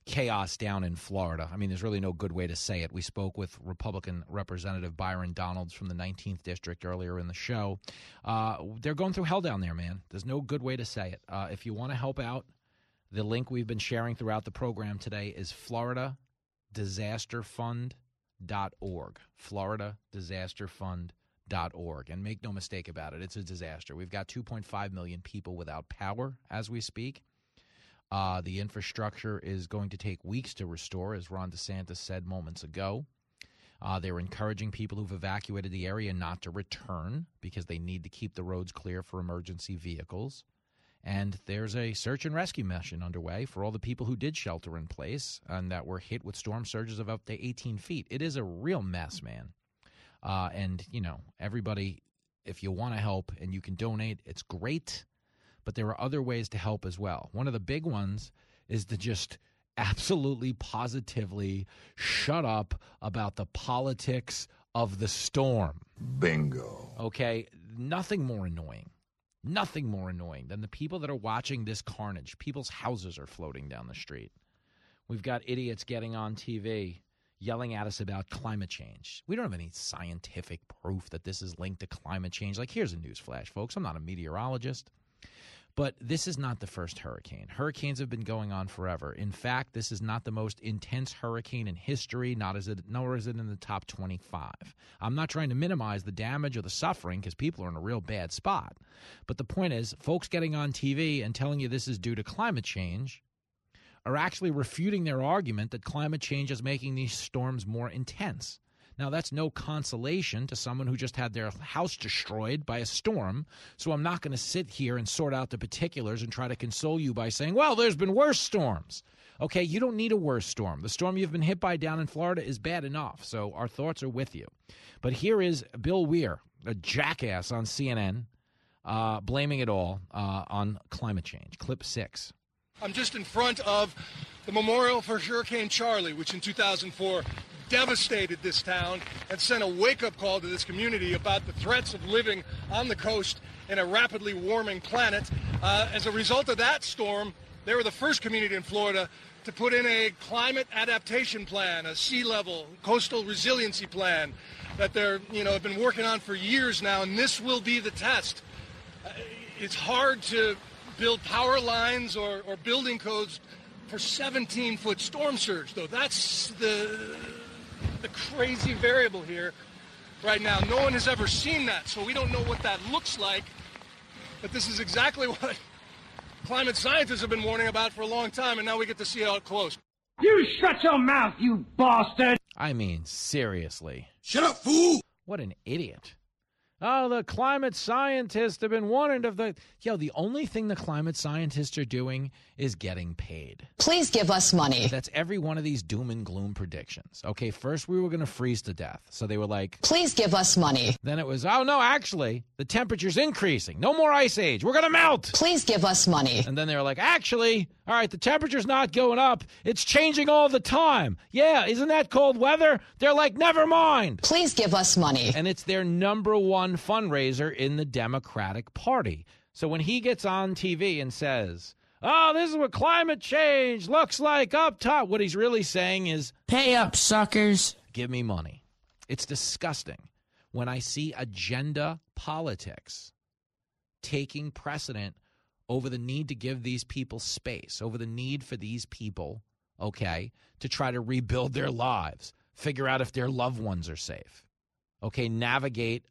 chaos down in Florida. I mean, there's really no good way to say it. We spoke with Republican Representative Byron Donalds from the 19th District earlier in the show. Uh, they're going through hell down there, man. There's no good way to say it. Uh, if you want to help out, the link we've been sharing throughout the program today is Florida Disaster Fund.org. Florida Disaster Fund.org. And make no mistake about it, it's a disaster. We've got 2.5 million people without power as we speak. Uh, the infrastructure is going to take weeks to restore, as Ron DeSantis said moments ago. Uh, they're encouraging people who've evacuated the area not to return because they need to keep the roads clear for emergency vehicles. And there's a search and rescue mission underway for all the people who did shelter in place and that were hit with storm surges of up to 18 feet. It is a real mess, man. Uh, and, you know, everybody, if you want to help and you can donate, it's great but there are other ways to help as well. One of the big ones is to just absolutely positively shut up about the politics of the storm. Bingo. Okay, nothing more annoying. Nothing more annoying than the people that are watching this carnage. People's houses are floating down the street. We've got idiots getting on TV yelling at us about climate change. We don't have any scientific proof that this is linked to climate change. Like, here's a news flash, folks. I'm not a meteorologist. But this is not the first hurricane. Hurricanes have been going on forever. In fact, this is not the most intense hurricane in history, not as it, nor is it in the top 25. I'm not trying to minimize the damage or the suffering because people are in a real bad spot. But the point is, folks getting on TV and telling you this is due to climate change are actually refuting their argument that climate change is making these storms more intense. Now, that's no consolation to someone who just had their house destroyed by a storm. So I'm not going to sit here and sort out the particulars and try to console you by saying, well, there's been worse storms. Okay, you don't need a worse storm. The storm you've been hit by down in Florida is bad enough. So our thoughts are with you. But here is Bill Weir, a jackass on CNN, uh, blaming it all uh, on climate change. Clip six. I'm just in front of the memorial for Hurricane Charley, which in 2004 devastated this town and sent a wake-up call to this community about the threats of living on the coast in a rapidly warming planet. Uh, as a result of that storm, they were the first community in Florida to put in a climate adaptation plan, a sea level coastal resiliency plan. that they're, you know, have been working on for years now, and this will be the test. Uh, It's hard to build power lines or, or building codes for 17 foot storm surge, though. That's the, the crazy variable here right now. No one has ever seen that, so we don't know what that looks like. But this is exactly what climate scientists have been warning about for a long time, and now we get to see how it close. You shut your mouth, you bastard! I mean, seriously. Shut up, fool! What an idiot. Oh, the climate scientists have been warned of the. Yo, the only thing the climate scientists are doing is getting paid. Please give us money. That's every one of these doom and gloom predictions. Okay, first we were going to freeze to death. So they were like, Please give us money. then it was, oh no, actually, the temperature's increasing. No more ice age. We're going to melt. Please give us money. And then they were like, actually, all right, the temperature's not going up. It's changing all the time. Yeah, isn't that cold weather? They're like, never mind. Please give us money. And it's their number one fundraiser in the Democratic Party. So when he gets on TV and says, oh, this is what climate change looks like up top, what he's really saying is, Pay up, suckers. give me money. It's disgusting when I see agenda politics taking precedent over the need to give these people space, over the need for these people, okay, to try to rebuild their lives, figure out if their loved ones are safe, okay, navigate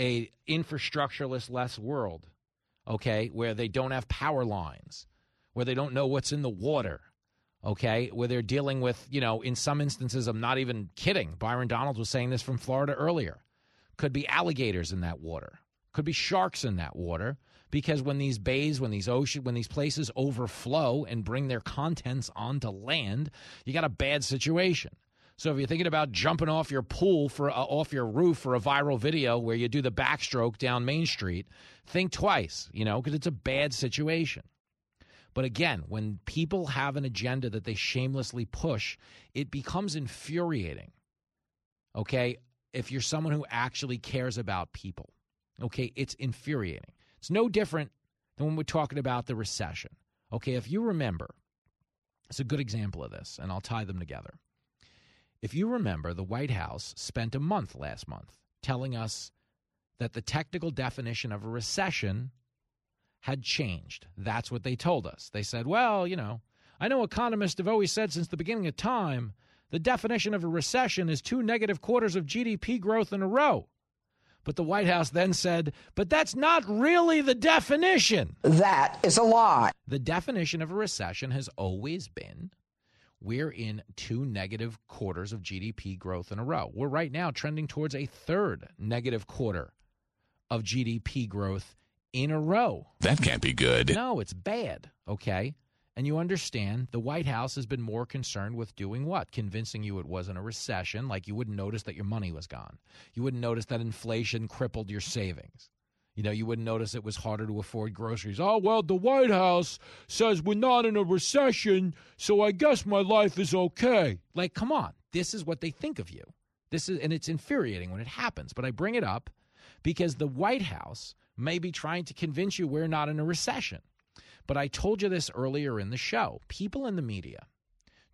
a infrastructureless less world, okay, where they don't have power lines, where they don't know what's in the water, okay, where they're dealing with, you know, in some instances, I'm not even kidding. Byron Donald was saying this from Florida earlier. Could be alligators in that water, could be sharks in that water, because when these bays, when these ocean, when these places overflow and bring their contents onto land, you got a bad situation. So if you're thinking about jumping off your pool for uh, off your roof for a viral video where you do the backstroke down Main Street, think twice, you know, because it's a bad situation. But again, when people have an agenda that they shamelessly push, it becomes infuriating. Okay? If you're someone who actually cares about people, okay, it's infuriating. It's no different than when we're talking about the recession. Okay, if you remember, it's a good example of this, and I'll tie them together. If you remember, the White House spent a month last month telling us that the technical definition of a recession had changed. That's what they told us. They said, well, you know, I know economists have always said since the beginning of time the definition of a recession is two negative quarters of GDP growth in a row. But the White House then said, but that's not really the definition. That is a lie. The definition of a recession has always been we're in two negative quarters of GDP growth in a row. We're right now trending towards a third negative quarter of GDP growth in a row. That can't be good. No, it's bad. Okay. And you understand the White House has been more concerned with doing what? Convincing you it wasn't a recession, like you wouldn't notice that your money was gone. You wouldn't notice that inflation crippled your savings. You know, you wouldn't notice it was harder to afford groceries. Oh, well, the White House says we're not in a recession, so I guess my life is okay. Like, come on. This is what they think of you. This is and it's infuriating when it happens, but I bring it up because the White House may be trying to convince you we're not in a recession. But I told you this earlier in the show. People in the media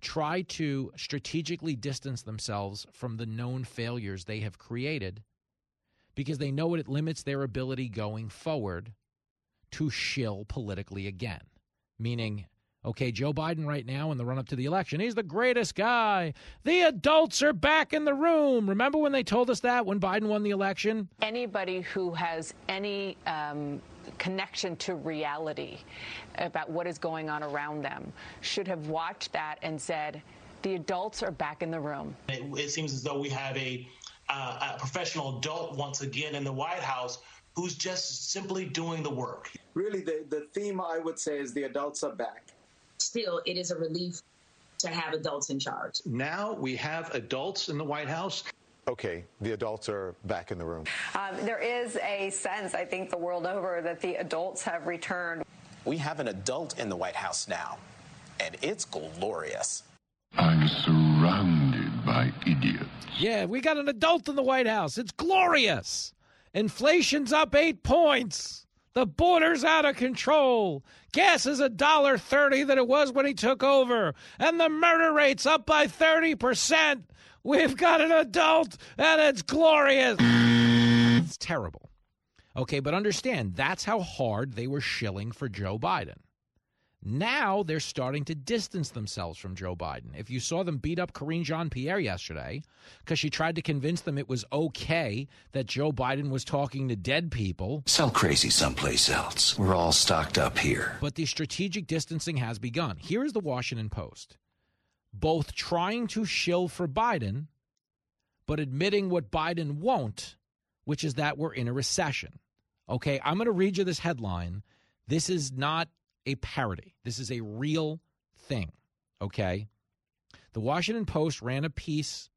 try to strategically distance themselves from the known failures they have created because they know it limits their ability going forward to shill politically again. Meaning, okay, Joe Biden right now in the run up to the election, he's the greatest guy. The adults are back in the room. Remember when they told us that when Biden won the election? Anybody who has any um, connection to reality about what is going on around them should have watched that and said, the adults are back in the room. It, it seems as though we have a, uh, a professional adult once again in the White House who's just simply doing the work. Really, the, the theme I would say is the adults are back. Still, it is a relief to have adults in charge. Now we have adults in the White House. Okay, the adults are back in the room. Um, there is a sense, I think, the world over that the adults have returned. We have an adult in the White House now, and it's glorious. I'm surrounded Yeah, we got an adult in the White House. It's glorious. Inflation's up eight points. The border's out of control. Gas is a dollar thirty that it was when he took over, and the murder rate's up by thirty percent. We've got an adult, and it's glorious. It's terrible. Okay, but understand that's how hard they were shilling for Joe Biden. Now they're starting to distance themselves from Joe Biden. If you saw them beat up Karine Jean Pierre yesterday because she tried to convince them it was okay that Joe Biden was talking to dead people. Sell crazy someplace else. We're all stocked up here. But the strategic distancing has begun. Here is the Washington Post both trying to shill for Biden, but admitting what Biden won't, which is that we're in a recession. Okay, I'm going to read you this headline. This is not a parody. This is a real thing. Okay. The Washington Post ran a piece,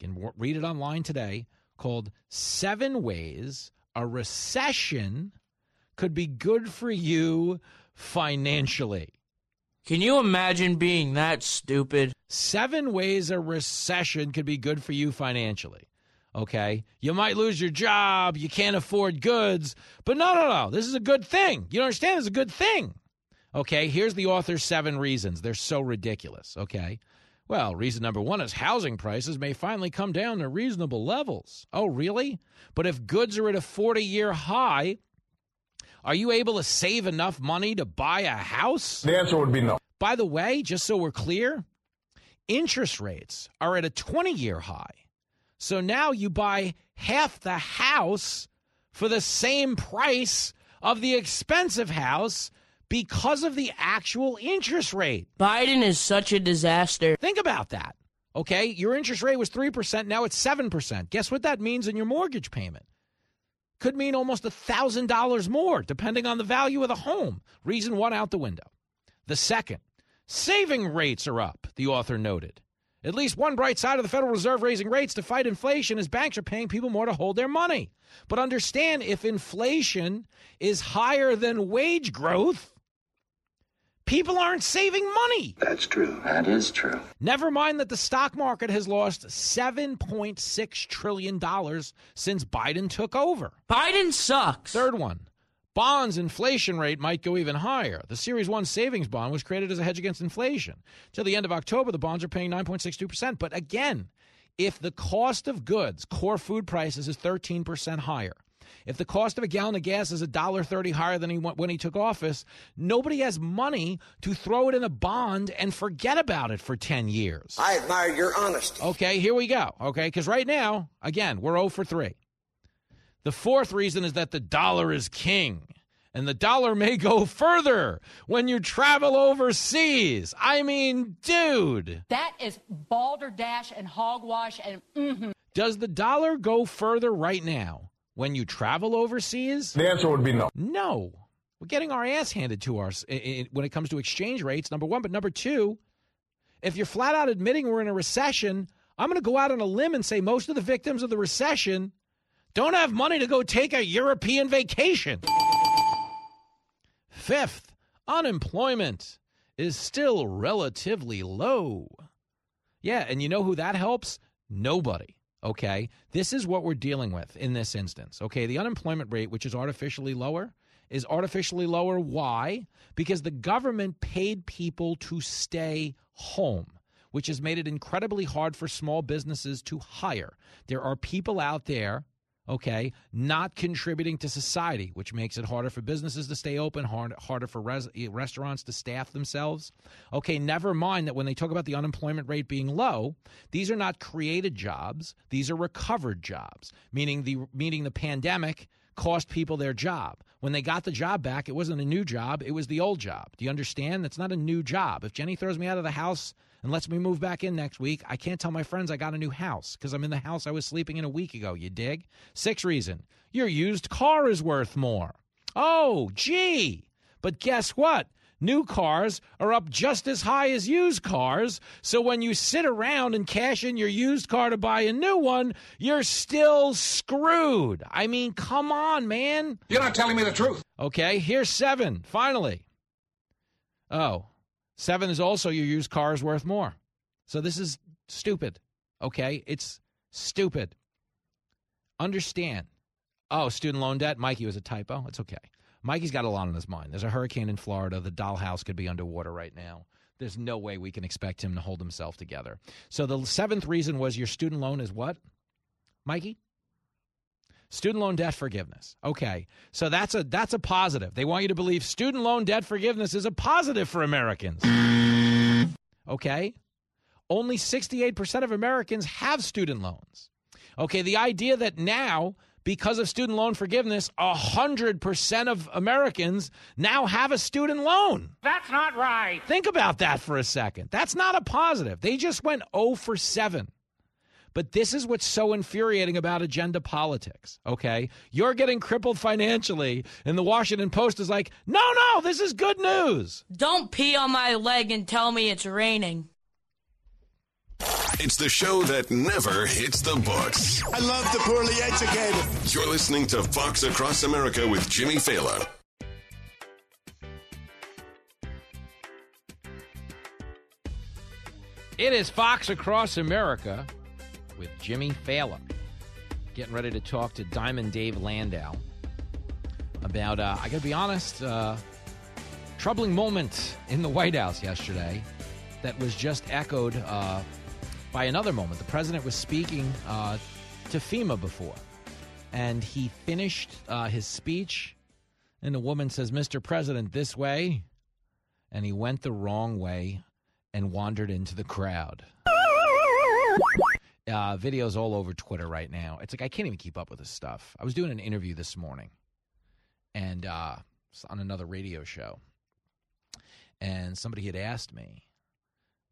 you can read it online today, called Seven Ways a Recession Could Be Good for You Financially. Can you imagine being that stupid? Seven ways a recession could be good for you financially. Okay. You might lose your job. You can't afford goods. But no, no, no. This is a good thing. You understand? It's a good thing. Okay. Here's the author's seven reasons. They're so ridiculous. Okay. Well, reason number one is housing prices may finally come down to reasonable levels. Oh, really? But if goods are at a 40 year high, are you able to save enough money to buy a house? The answer would be no. By the way, just so we're clear, interest rates are at a 20 year high. So now you buy half the house for the same price of the expensive house because of the actual interest rate. Biden is such a disaster. Think about that. Okay, your interest rate was 3%, now it's 7%. Guess what that means in your mortgage payment? Could mean almost $1,000 more, depending on the value of the home. Reason one out the window. The second, saving rates are up, the author noted. At least one bright side of the Federal Reserve raising rates to fight inflation is banks are paying people more to hold their money. But understand if inflation is higher than wage growth, people aren't saving money. That's true. That is true. Never mind that the stock market has lost $7.6 trillion since Biden took over. Biden sucks. Third one. Bonds inflation rate might go even higher. The Series I savings bond was created as a hedge against inflation. Till the end of October, the bonds are paying 9.62%. But again, if the cost of goods, core food prices, is 13% higher, if the cost of a gallon of gas is $1.30 higher than he when he took office, nobody has money to throw it in a bond and forget about it for 10 years. I admire your honesty. Okay, here we go. Okay, because right now, again, we're 0 for 3. The fourth reason is that the dollar is king. And the dollar may go further when you travel overseas. I mean, dude. That is balderdash and hogwash and mm-hmm. Does the dollar go further right now when you travel overseas? The answer would be no. No. We're getting our ass handed to us when it comes to exchange rates, number one. But number two, if you're flat out admitting we're in a recession, I'm going to go out on a limb and say most of the victims of the recession don't have money to go take a European vacation. Fifth, unemployment is still relatively low. Yeah, and you know who that helps? Nobody. Okay. This is what we're dealing with in this instance. Okay. The unemployment rate, which is artificially lower, is artificially lower. Why? Because the government paid people to stay home which has made it incredibly hard for small businesses to hire. There are people out there okay, not contributing to society, which makes it harder for businesses to stay open, hard, harder for res- eh, restaurants to staff themselves. Okay, never mind that when they talk about the unemployment rate being low, these are not created jobs; these are recovered jobs, meaning the meaning the pandemic cost people their job. When they got the job back, it wasn't a new job, it was the old job. Do you understand? That's not a new job. If Jenny throws me out of the house and lets me move back in next week, I can't tell my friends I got a new house because I'm in the house I was sleeping in a week ago. You dig? Sixth reason your used car is worth more. Oh, gee. But guess what? New cars are up just as high as used cars. So when you sit around and cash in your used car to buy a new one, you're still screwed. I mean, come on, man. You're not telling me the truth. Okay, here's seven, finally. Oh, seven is also your used car is worth more. So this is stupid. Okay, it's stupid. Understand. Oh, student loan debt. Mikey was a typo. It's okay. Mikey's got a lot on his mind. There's a hurricane in Florida. The dollhouse could be underwater right now. There's no way we can expect him to hold himself together. So the seventh reason was your student loan is what, Mikey? Student loan debt forgiveness. Okay. So that's a that's a positive. They want you to believe student loan debt forgiveness is a positive for Americans. Okay? Only 68% of Americans have student loans. Okay, the idea that now because of student loan forgiveness, 100% of Americans now have a student loan. That's not right. Think about that for a second. That's not a positive. They just went 0 for 7. But this is what's so infuriating about agenda politics, okay? You're getting crippled financially, and the Washington Post is like, no, no, this is good news. Don't pee on my leg and tell me it's raining. It's the show that never hits the books. I love the poorly educated. You're listening to Fox Across America with Jimmy Failla. It is Fox Across America with Jimmy Failla. Getting ready to talk to Diamond Dave Landau about, uh, I got to be honest, uh, troubling moment in the White House yesterday that was just echoed uh, by another moment. The president was speaking uh, to FEMA before, and he finished uh, his speech, and the woman says, Mr. President, this way. And he went the wrong way and wandered into the crowd. Uh, videos all over Twitter right now. It's like I can't even keep up with this stuff. I was doing an interview this morning, and uh, on another radio show, and somebody had asked me,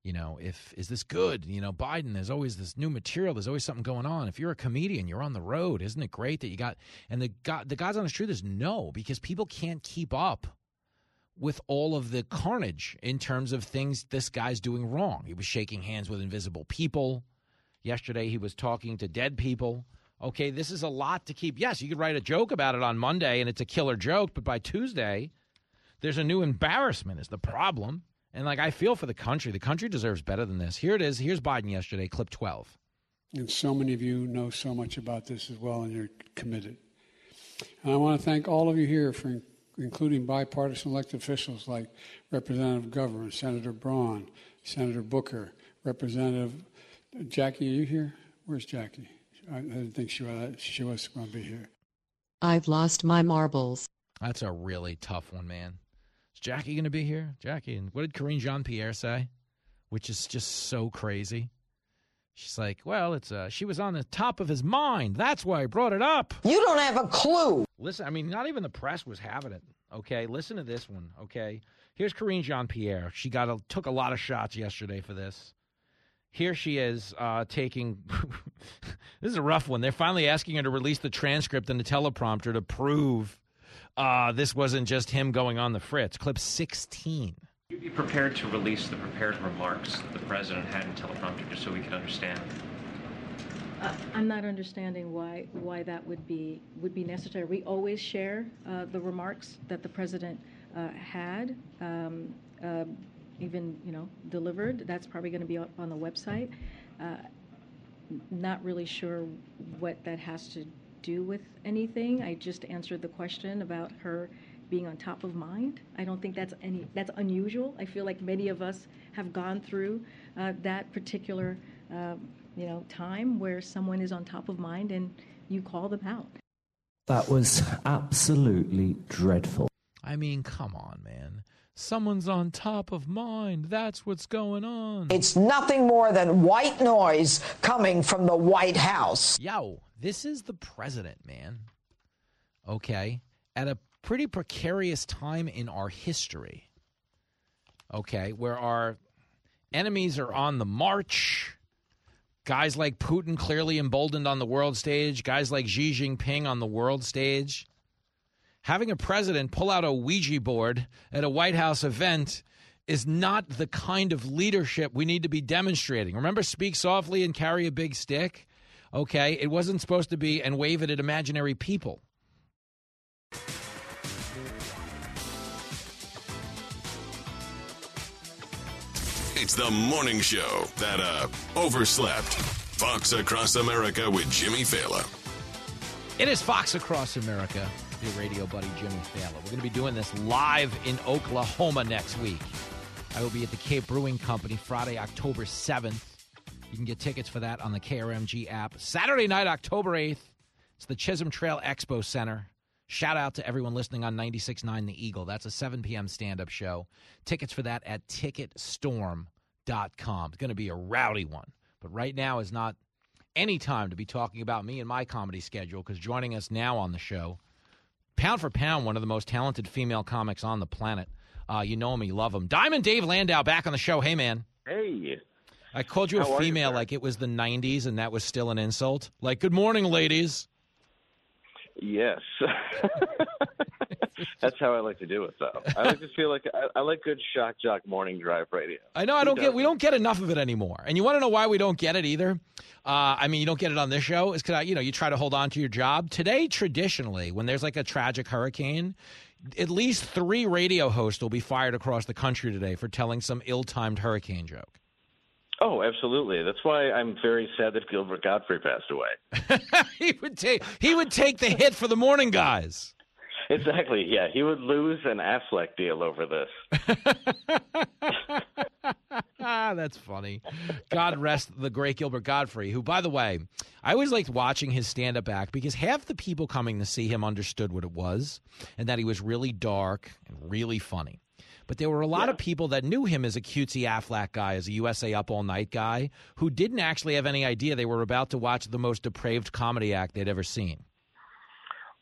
you know, if is this good? You know, Biden. There's always this new material. There's always something going on. If you're a comedian, you're on the road. Isn't it great that you got? And the God, the God's honest truth is no, because people can't keep up with all of the carnage in terms of things this guy's doing wrong. He was shaking hands with invisible people. Yesterday, he was talking to dead people. Okay, this is a lot to keep. Yes, you could write a joke about it on Monday and it's a killer joke, but by Tuesday, there's a new embarrassment, is the problem. And like, I feel for the country. The country deserves better than this. Here it is. Here's Biden yesterday, clip 12. And so many of you know so much about this as well, and you're committed. And I want to thank all of you here for including bipartisan elected officials like Representative McGovern, Senator Braun, Senator Booker, Representative Jackie. Are you here? Where's Jackie? I, I didn't think she was, she was going to be here. I've lost my marbles. That's a really tough one, man. Is Jackie going to be here? Jackie, and what did Karine Jean Pierre say? Which is just so crazy. She's like, well, it's uh, she was on the top of his mind. That's why I brought it up. You don't have a clue. Listen, I mean, not even the press was having it. Okay, listen to this one. Okay, here's Karine Jean Pierre. She got a, took a lot of shots yesterday for this. Here she is uh, taking. this is a rough one. They're finally asking her to release the transcript and the teleprompter to prove uh, this wasn't just him going on the fritz. Clip 16. Would you be prepared to release the prepared remarks that the president had in teleprompter just so we could understand? Uh, I'm not understanding why why that would be would be necessary. We always share uh, the remarks that the president uh, had, um, even you know delivered. That's probably going to be up on the website. Uh, not really sure what that has to do with anything. I just answered the question about her being on top of mind. I don't think that's any that's unusual. I feel like many of us have gone through uh, that particular uh, you know time where someone is on top of mind and you call them out. That was absolutely dreadful. I mean, come on, man. Someone's on top of mind. That's what's going on. It's nothing more than white noise coming from the White House. Yo, this is the president, man. Okay. At a pretty precarious time in our history, okay, where our enemies are on the march. Guys like Putin clearly emboldened on the world stage, guys like Xi Jinping on the world stage. Having a president pull out a Ouija board at a White House event is not the kind of leadership we need to be demonstrating. Remember, speak softly and carry a big stick? Okay, it wasn't supposed to be and wave it at imaginary people. It's the morning show that uh overslept. Fox Across America with Jimmy Failla. It is Fox Across America. Your radio buddy Jimmy Failla. We're going to be doing this live in Oklahoma next week. I will be at the Cape Brewing Company Friday, October 7th. You can get tickets for that on the KRMG app. Saturday night, October 8th, it's the Chisholm Trail Expo Center. Shout out to everyone listening on 96.9 The Eagle. That's a 7 p.m. stand up show. Tickets for that at ticketstorm.com. It's going to be a rowdy one. But right now is not any time to be talking about me and my comedy schedule because joining us now on the show, pound for pound, one of the most talented female comics on the planet. Uh, you know him, you love him. Diamond Dave Landau back on the show. Hey, man. Hey. I called you How a are you, female like it was the 90s and that was still an insult. Like, good morning, ladies. Yes. That's how I like to do it, though. I like to feel like I, I like good shock jock morning drive radio. I know I don't get we don't get enough of it anymore. And you want to know why we don't get it either? Uh, I mean, you don't get it on this show is because you know you try to hold on to your job. Today, traditionally, when there's like a tragic hurricane, at least three radio hosts will be fired across the country today for telling some ill-timed hurricane joke. Oh, absolutely. That's why I'm very sad that Gilbert Gottfried passed away. he would take he would take the hit for the morning guys. Exactly. Yeah, he would lose an Aflac deal over this. Ah, that's funny. God rest the great Gilbert Gottfried, who, by the way, I always liked watching his stand up act because half the people coming to see him understood what it was and that he was really dark and really funny. But there were a lot of people that knew him as a cutesy Aflac guy, as a USA Up All Night guy, who didn't actually have any idea they were about to watch the most depraved comedy act they'd ever seen.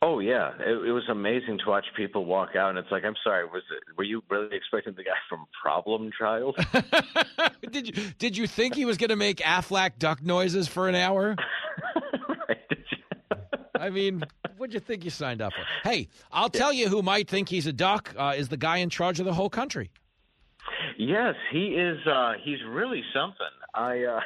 Oh yeah, it, it was amazing to watch people walk out, and it's like, I'm sorry, was it? Were you really expecting the guy from Problem Child? did you did you think he was going to make Aflac duck noises for an hour? I mean, what'd you think you signed up for? Hey, I'll tell you who might think he's a duck uh, is the guy in charge of the whole country. Yes, he is. Uh, he's really something. I, uh,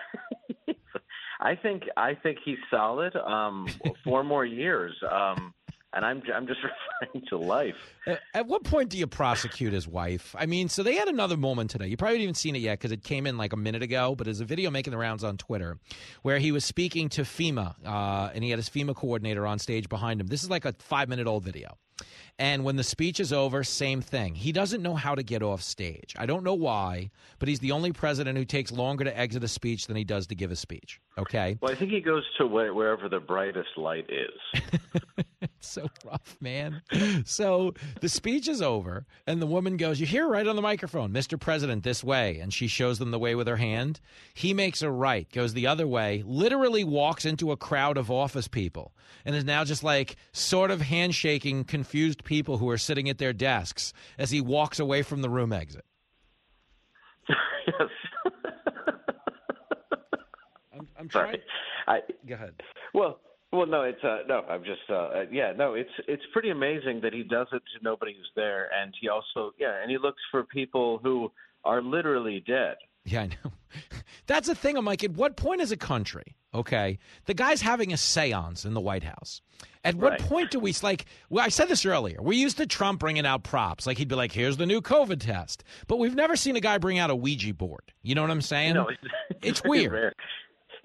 I think, I think he's solid. Um, four more years, um, and I'm, I'm just referring to life. At what point do you prosecute his wife? I mean, so they had another moment today. You probably haven't even seen it yet because it came in like a minute ago, but there's a video making the rounds on Twitter where he was speaking to FEMA, uh, and he had his FEMA coordinator on stage behind him. This is like a five minute old video. And when the speech is over, same thing. He doesn't know how to get off stage. I don't know why, but he's the only president who takes longer to exit a speech than he does to give a speech. Okay? Well, I think he goes to where, wherever the brightest light is. it's so rough, man. So the speech is over, and the woman goes, You hear right on the microphone, Mr. President, this way. And she shows them the way with her hand. He makes a right, goes the other way, literally walks into a crowd of office people, and is now just like sort of handshaking confused people who are sitting at their desks as he walks away from the room exit. yes. I'm, I'm Sorry. I, Go ahead. Well, well, no, it's uh, no. I'm just, uh, uh, yeah, no. It's it's pretty amazing that he does it to nobody who's there, and he also, yeah, and he looks for people who are literally dead. Yeah, I know. That's the thing. I'm like, at what point is a country, okay, the guy's having a seance in the White House? At what Right. point do we, like, well, I said this earlier. We're used to Trump bringing out props. Like, he'd be like, here's the new COVID test. But we've never seen a guy bring out a Ouija board. You know what I'm saying? No, it's, It's very weird. rare.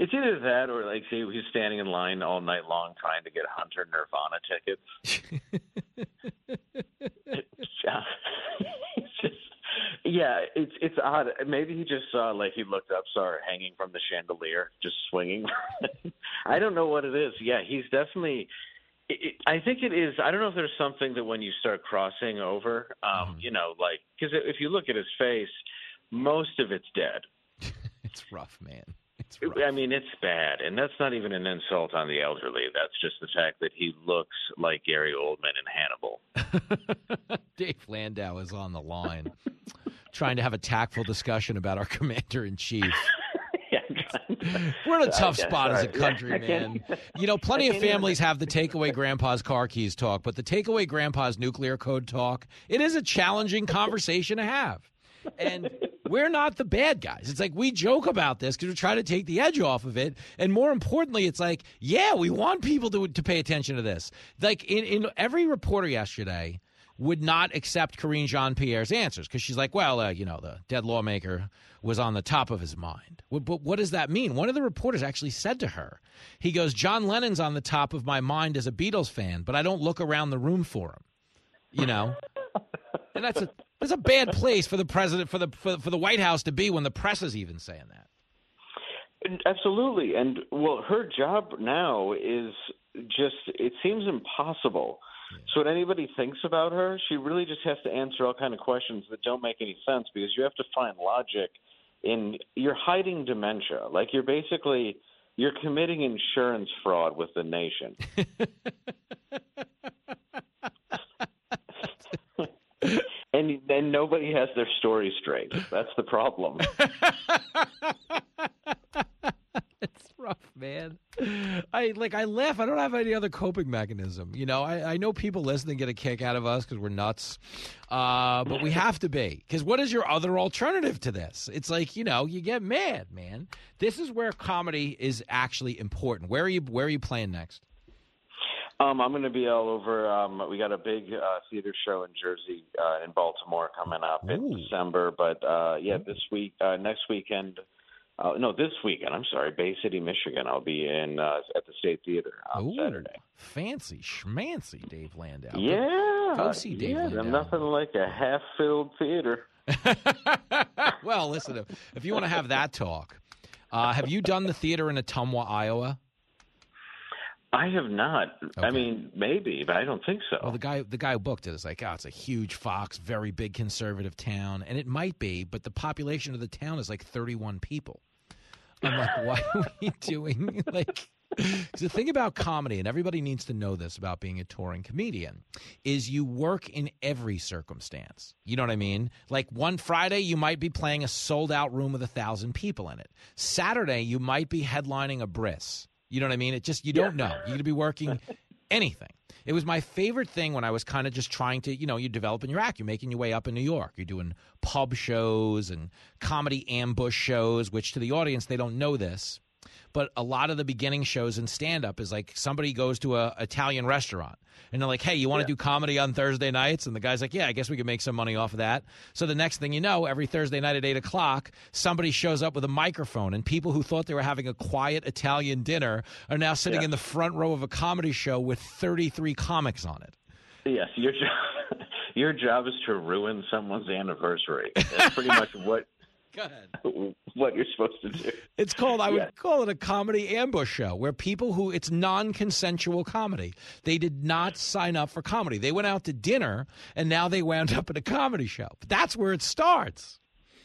It's either that or like say he's standing in line all night long trying to get Hunter Nirvana tickets. it's just, yeah, it's it's odd. Maybe he just saw like he looked up, saw her hanging from the chandelier, just swinging. I don't know what it is. Yeah, he's definitely. It, it, I think it is. I don't know if there's something that when you start crossing over, um, you know, like because if you look at his face, most of it's dead. It's rough, man. I mean, it's bad, and that's not even an insult on the elderly. That's just the fact that he looks like Gary Oldman in Hannibal. Dave Landau is on the line trying to have a tactful discussion about our commander in chief. We're in a tough spot as a country, Yeah, man. You know, plenty of families have the takeaway grandpa's car keys talk, but the takeaway grandpa's nuclear code talk, it is a challenging conversation to have. And we're not the bad guys. It's like we joke about this because we're trying to take the edge off of it. And more importantly, it's like, yeah, we want people to, to pay attention to this. Like in, in every reporter yesterday would not accept Karine Jean Pierre's answers because she's like, well, uh, you know, the dead lawmaker was on the top of his mind. But what does that mean? One of the reporters actually said to her, he goes, John Lennon's on the top of my mind as a Beatles fan, but I don't look around the room for him. You know? and that's a that's a bad place for the president for the for, for the White House to be when the press is even saying that. Absolutely, and well, her job now is just it seems impossible. So when anybody thinks about her, she really just has to answer all kind of questions that don't make any sense because you have to find logic in you're hiding dementia. Like you're basically you're committing insurance fraud with the nation. and then nobody has their story straight. That's the problem. it's rough, man. I like I laugh. I don't have any other coping mechanism. You know, I, I know people listening get a kick out of us because we're nuts, uh, but we have to be. Because what is your other alternative to this? It's like you know, you get mad, man. This is where comedy is actually important. Where are you? Where are you playing next? Um, I'm going to be all over. Um, we got a big uh, theater show in Jersey, uh, in Baltimore coming up in December. But uh, yeah, this week, uh, next weekend, uh, no, this weekend. I'm sorry, Bay City, Michigan. I'll be in uh, at the State Theater on Ooh, Saturday. Fancy schmancy, Dave Landau. Yeah, Go see Dave yeah, Landau. nothing like a half-filled theater. well, listen, if, if you want to have that talk, uh, have you done the theater in Ottumwa, Iowa? I have not. I mean, maybe, but I don't think so. Well, the guy the guy who booked it is like, oh, it's a huge Fox, very big conservative town, and it might be, but the population of the town is like 31 people. I'm like, why are we doing like? the thing about comedy, and everybody needs to know this about being a touring comedian, is you work in every circumstance. You know what I mean? Like one Friday, you might be playing a sold out room with a thousand people in it. Saturday, you might be headlining a bris. You know what I mean? It just you don't know. You're to be working anything. It was my favorite thing when I was kind of just trying to, you know, you're developing your act. You're making your way up in New York. You're doing pub shows and comedy ambush shows, which to the audience they don't know this, but a lot of the beginning shows in stand up is like somebody goes to a Italian restaurant and they're like, "Hey, you want to do comedy on Thursday nights?" And the guy's like, "Yeah, I guess we could make some money off of that." So the next thing you know, every Thursday night at eight o'clock, somebody shows up with a microphone, and people who thought they were having a quiet Italian dinner are now sitting Yeah. in the front row of a comedy show with thirty-three comics on it. Yes, your job, your job is to ruin someone's anniversary. That's pretty much what Go ahead. what you're supposed to do. It's called, I would Yeah. call it a comedy ambush show where people who, it's non consensual comedy. They did not sign up for comedy. They went out to dinner and now they wound up at a comedy show. But that's where it starts.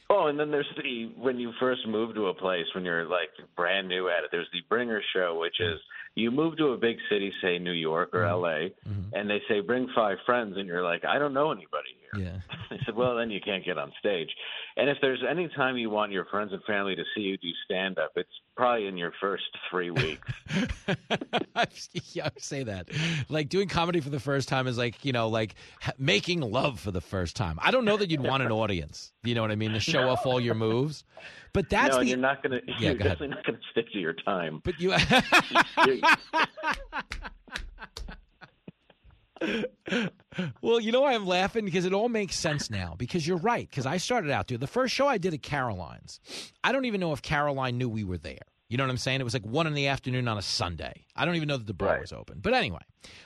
Oh, and then there's the when you first move to a place when you're like brand new at it. There's the bringer show, which is you move to a big city, say New York or mm-hmm. L.A., mm-hmm. and they say bring five friends, and you're like, I don't know anybody here. Yeah. They said, well, then you can't get on stage. And if there's any time you want your friends and family to see you do stand up, it's probably in your first three weeks. yeah, I say that. Like doing comedy for the first time is like, you know, like making love for the first time. I don't know that you'd want an audience. You know what I mean? To show off all your moves. But that's no, the. you're not gonna. Yeah, you're go ahead. definitely not gonna stick to your time. But you. well, you know why I'm laughing because it all makes sense now. Because you're right. Because I started out, dude. The first show I did at Caroline's, I don't even know if Caroline knew we were there. You know what I'm saying? It was like one in the afternoon on a Sunday. I don't even know that the bar was open. But anyway,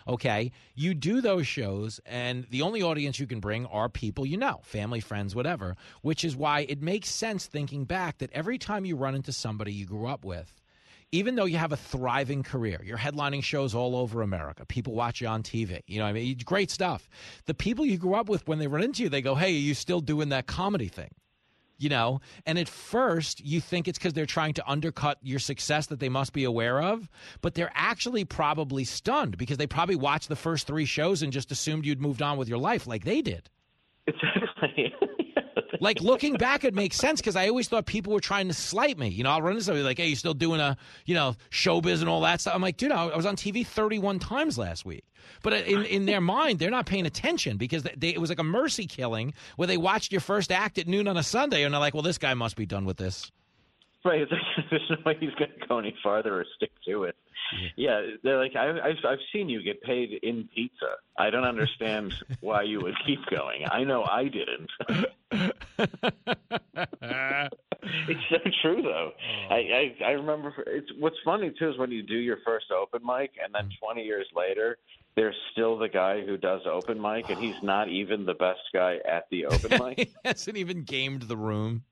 okay, you do those shows, and the only audience you can bring are people you know, family, friends, whatever. Which is why it makes sense thinking back that every time you run into somebody you grew up with, even though you have a thriving career, you're headlining shows all over America. People watch you on TV. You know, what I mean, great stuff. The people you grew up with, when they run into you, they go, "Hey, are you still doing that comedy thing?" You know, and at first you think it's because they're trying to undercut your success that they must be aware of, but they're actually probably stunned because they probably watched the first three shows and just assumed you'd moved on with your life like they did. Exactly. like looking back, it makes sense because I always thought people were trying to slight me. You know, I'll run into somebody like, "Hey, you still doing a you know showbiz and all that stuff?" I'm like, dude, I was on TV 31 times last week. But uh, in in their mind, they're not paying attention because they, it was like a mercy killing where they watched your first act at noon on a Sunday and they're like, "Well, this guy must be done with this." Right. There's no way he's going to go any farther or stick to it. Yeah, they're like, I, I've, I've seen you get paid in pizza. I don't understand why you would keep going. I know I didn't. it's so true, though. Oh. I, I, I remember. It's what's funny too is when you do your first open mic, and then mm. 20 years later, there's still the guy who does open mic, and he's not even the best guy at the open mic. he hasn't even gamed the room.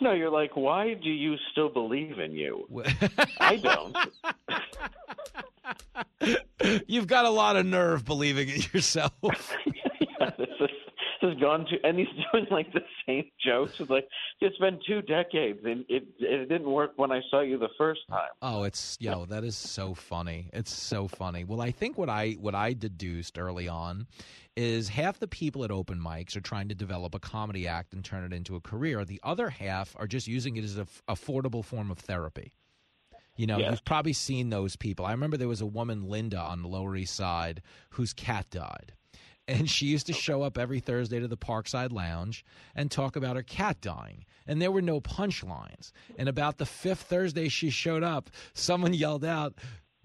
No, you're like, why do you still believe in you? I don't. You've got a lot of nerve believing in yourself. yeah, this is has gone to, and he's doing like the same jokes. It's like it's been two decades, and it it didn't work when I saw you the first time. Oh, it's yo, that is so funny. It's so funny. Well, I think what I what I deduced early on is half the people at open mics are trying to develop a comedy act and turn it into a career. The other half are just using it as an affordable form of therapy. You know, you've probably seen those people. I remember there was a woman, Linda, on the Lower East Side whose cat died. And she used to show up every Thursday to the Parkside Lounge and talk about her cat dying. And there were no punchlines. And about the fifth Thursday she showed up, someone yelled out,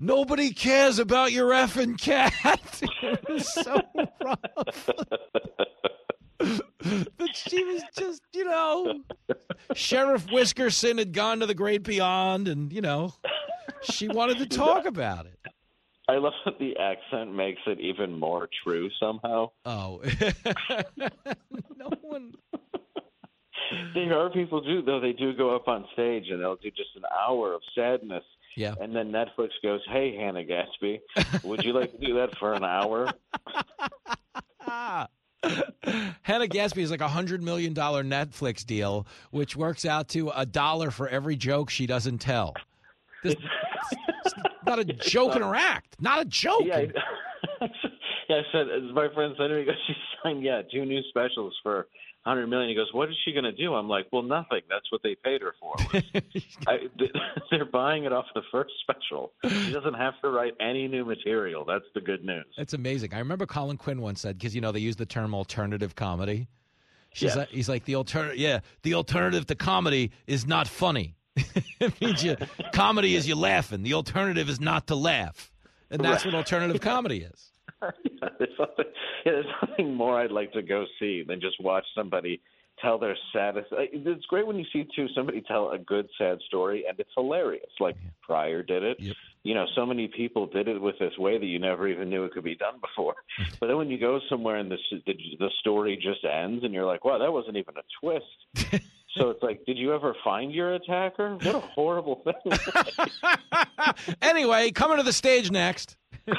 Nobody cares about your effing cat. it was so rough. but she was just, you know, Sheriff Whiskerson had gone to the great beyond, and, you know, she wanted to talk about it. I love that the accent makes it even more true somehow. Oh, no one. There are people do though. They do go up on stage and they'll do just an hour of sadness. Yeah. And then Netflix goes, "Hey, Hannah Gadsby, would you like to do that for an hour?" Hannah Gadsby is like a hundred million dollar Netflix deal, which works out to a dollar for every joke she doesn't tell. This, it's not a joke in her act. Not a joke. Yeah, I, yeah. I said as my friend said to me, he goes, "She signed yeah two new specials for." Hundred million. He goes, "What is she going to do?" I'm like, "Well, nothing. That's what they paid her for. I, they're buying it off the first special. She doesn't have to write any new material. That's the good news." It's amazing. I remember Colin Quinn once said because you know they use the term alternative comedy. She's Yes. like, he's like the alternative. Yeah, the alternative to comedy is not funny. It means you comedy is you laughing. The alternative is not to laugh, and that's what alternative comedy is. yeah, there's something, yeah, there's nothing more I'd like to go see than just watch somebody tell their saddest. Uh, it's great when you see too somebody tell a good sad story and it's hilarious. Like Pryor did it. You know, so many people did it with this way that you never even knew it could be done before. but then when you go somewhere and the the, the story just ends and you're like, wow, that wasn't even a twist. so it's like, did you ever find your attacker? What a horrible thing. Anyway, coming to the stage next.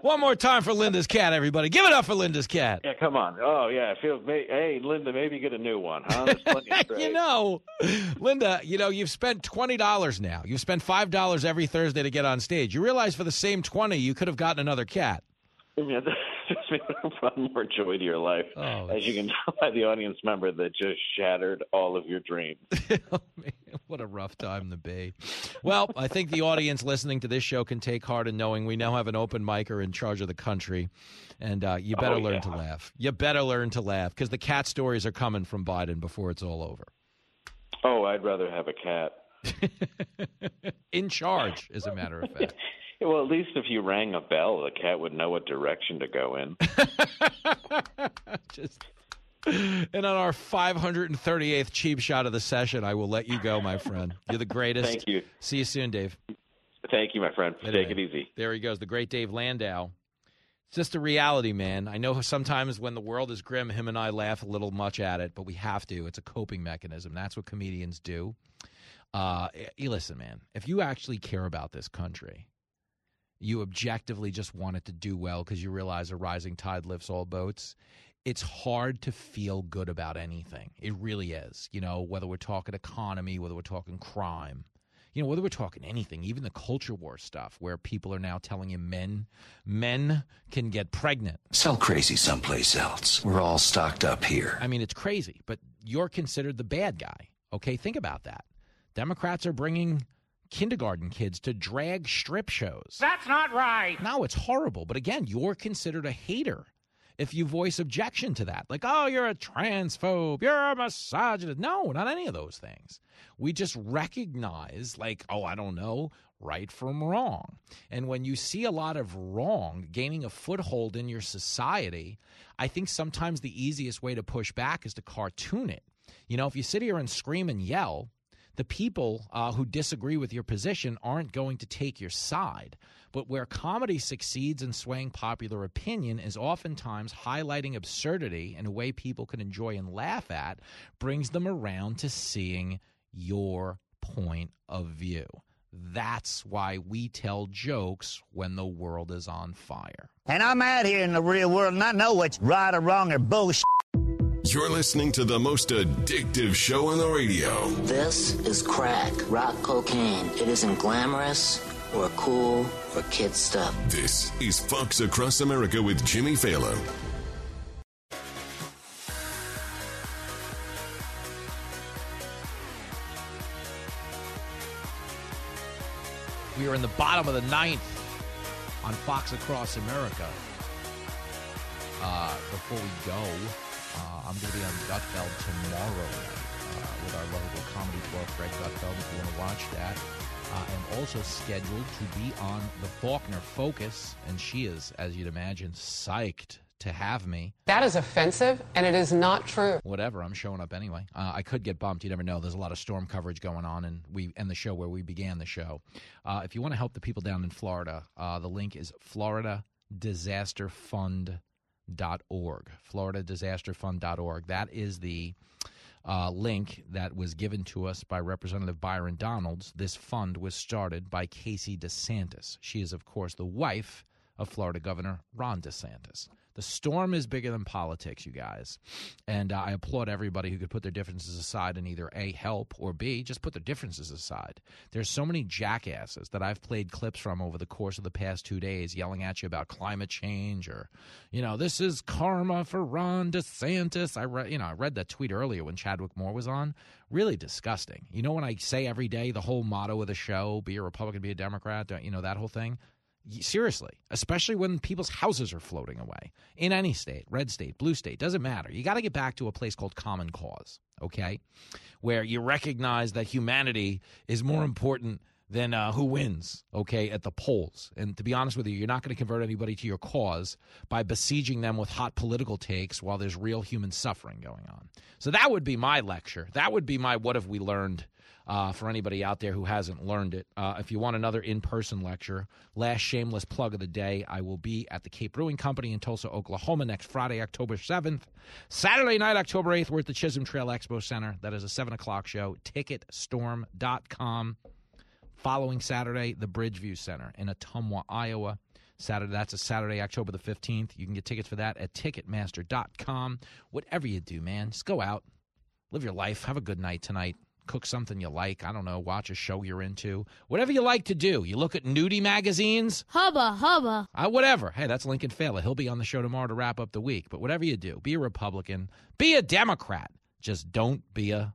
One more time for Linda's cat, everybody. Give it up for Linda's cat. Yeah, come on. Oh, yeah. I feel. may- Hey, Linda, maybe get a new one, huh? There's plenty of you know, Linda, you know, you've spent twenty dollars now. You've spent five dollars every Thursday to get on stage. You realize for the same twenty, you could have gotten another cat. I mean, that just brought more joy to your life, Oh, as you can tell by the audience member that just shattered all of your dreams. What a rough time to be. Well, I think the audience listening to this show can take heart in knowing we now have an open micer in charge of the country, and uh, you better Oh, learn yeah. to laugh. You better learn to laugh because the cat stories are coming from Biden before it's all over. Oh, I'd rather have a cat. In charge, as a matter of fact. Well, at least if you rang a bell, the cat would know what direction to go in. Just and on our 538th cheap shot of the session, I will let you go, my friend. You're the greatest. Thank you. See you soon, Dave. Thank you, my friend. Take it easy. There he goes, the great Dave Landau. It's just a reality, man. I know sometimes when the world is grim, him and I laugh a little much at it, but we have to. It's a coping mechanism. That's what comedians do. Uh, listen, man, if you actually care about this country, you objectively just want it to do well because you realize a rising tide lifts all boats. It's hard to feel good about anything. It really is. You know, whether we're talking economy, whether we're talking crime, you know, whether we're talking anything, even the culture war stuff, where people are now telling you men, men can get pregnant. Sell crazy someplace else. We're all stocked up here. I mean, it's crazy, but you're considered the bad guy. Okay, think about that. Democrats are bringing kindergarten kids to drag strip shows. That's not right. No, it's horrible. But again, you're considered a hater. if you voice objection to that. Like, oh, you're a transphobe, you're a misogynist. No, not any of those things. We just recognize, like, oh, I don't know, right from wrong. And when you see a lot of wrong gaining a foothold in your society, I think sometimes the easiest way to push back is to cartoon it. You know, if you sit here and scream and yell, the people uh, who disagree with your position aren't going to take your side. But where comedy succeeds in swaying popular opinion is oftentimes highlighting absurdity in a way people can enjoy and laugh at, brings them around to seeing your point of view. That's why we tell jokes when the world is on fire. And I'm out here in the real world and I know what's right or wrong or bullshit. You're listening to the most addictive show on the radio. This is crack, rock cocaine. It isn't glamorous or cool or kid stuff. This is Fox Across America with Jimmy Failla. We are in the bottom of the ninth on Fox Across America. Uh, before we go, uh, I'm going to be on Gutfeld tomorrow night uh, with our lovable comedy tour, Greg Gutfeld, if you want to watch that. Uh, I'm also scheduled to be on the Faulkner Focus, and she is, as you'd imagine, psyched to have me. That is offensive, and it is not true. Whatever, I'm showing up anyway. Uh, I could get bumped. You never know. There's a lot of storm coverage going on, and we end the show where we began the show. Uh, if you want to help the people down in Florida, uh, the link is floridadisasterfund.org. Floridadisasterfund.org. That is the uh, link that was given to us by Representative Byron Donalds. This fund was started by Casey DeSantis. She is, of course, the wife of Florida Governor Ron DeSantis. The storm is bigger than politics, you guys. And uh, I applaud everybody who could put their differences aside and either A, help, or B, just put their differences aside. There's so many jackasses that I've played clips from over the course of the past two days yelling at you about climate change or, you know, this is karma for Ron DeSantis. I read, you know, I read that tweet earlier when Chadwick Moore was on. Really disgusting. You know, when I say every day the whole motto of the show, be a Republican, be a Democrat, you know, that whole thing? Seriously, especially when people's houses are floating away in any state, red state, blue state, doesn't matter. You got to get back to a place called common cause, okay? Where you recognize that humanity is more important than uh, who wins, okay, at the polls. And to be honest with you, you're not going to convert anybody to your cause by besieging them with hot political takes while there's real human suffering going on. So that would be my lecture. That would be my what have we learned uh, for anybody out there who hasn't learned it. Uh, if you want another in person lecture, last shameless plug of the day, I will be at the Cape Brewing Company in Tulsa, Oklahoma next Friday, October 7th. Saturday night, October 8th, we're at the Chisholm Trail Expo Center. That is a 7 o'clock show. Ticketstorm.com. Following Saturday, the Bridgeview Center in Ottumwa, Iowa. Saturday. That's a Saturday, October the 15th. You can get tickets for that at Ticketmaster.com. Whatever you do, man, just go out, live your life, have a good night tonight cook something you like. I don't know, watch a show you're into. Whatever you like to do. You look at nudie magazines. Hubba, hubba. Uh, whatever. Hey, that's Lincoln Failla. He'll be on the show tomorrow to wrap up the week. But whatever you do, be a Republican, be a Democrat. Just don't be a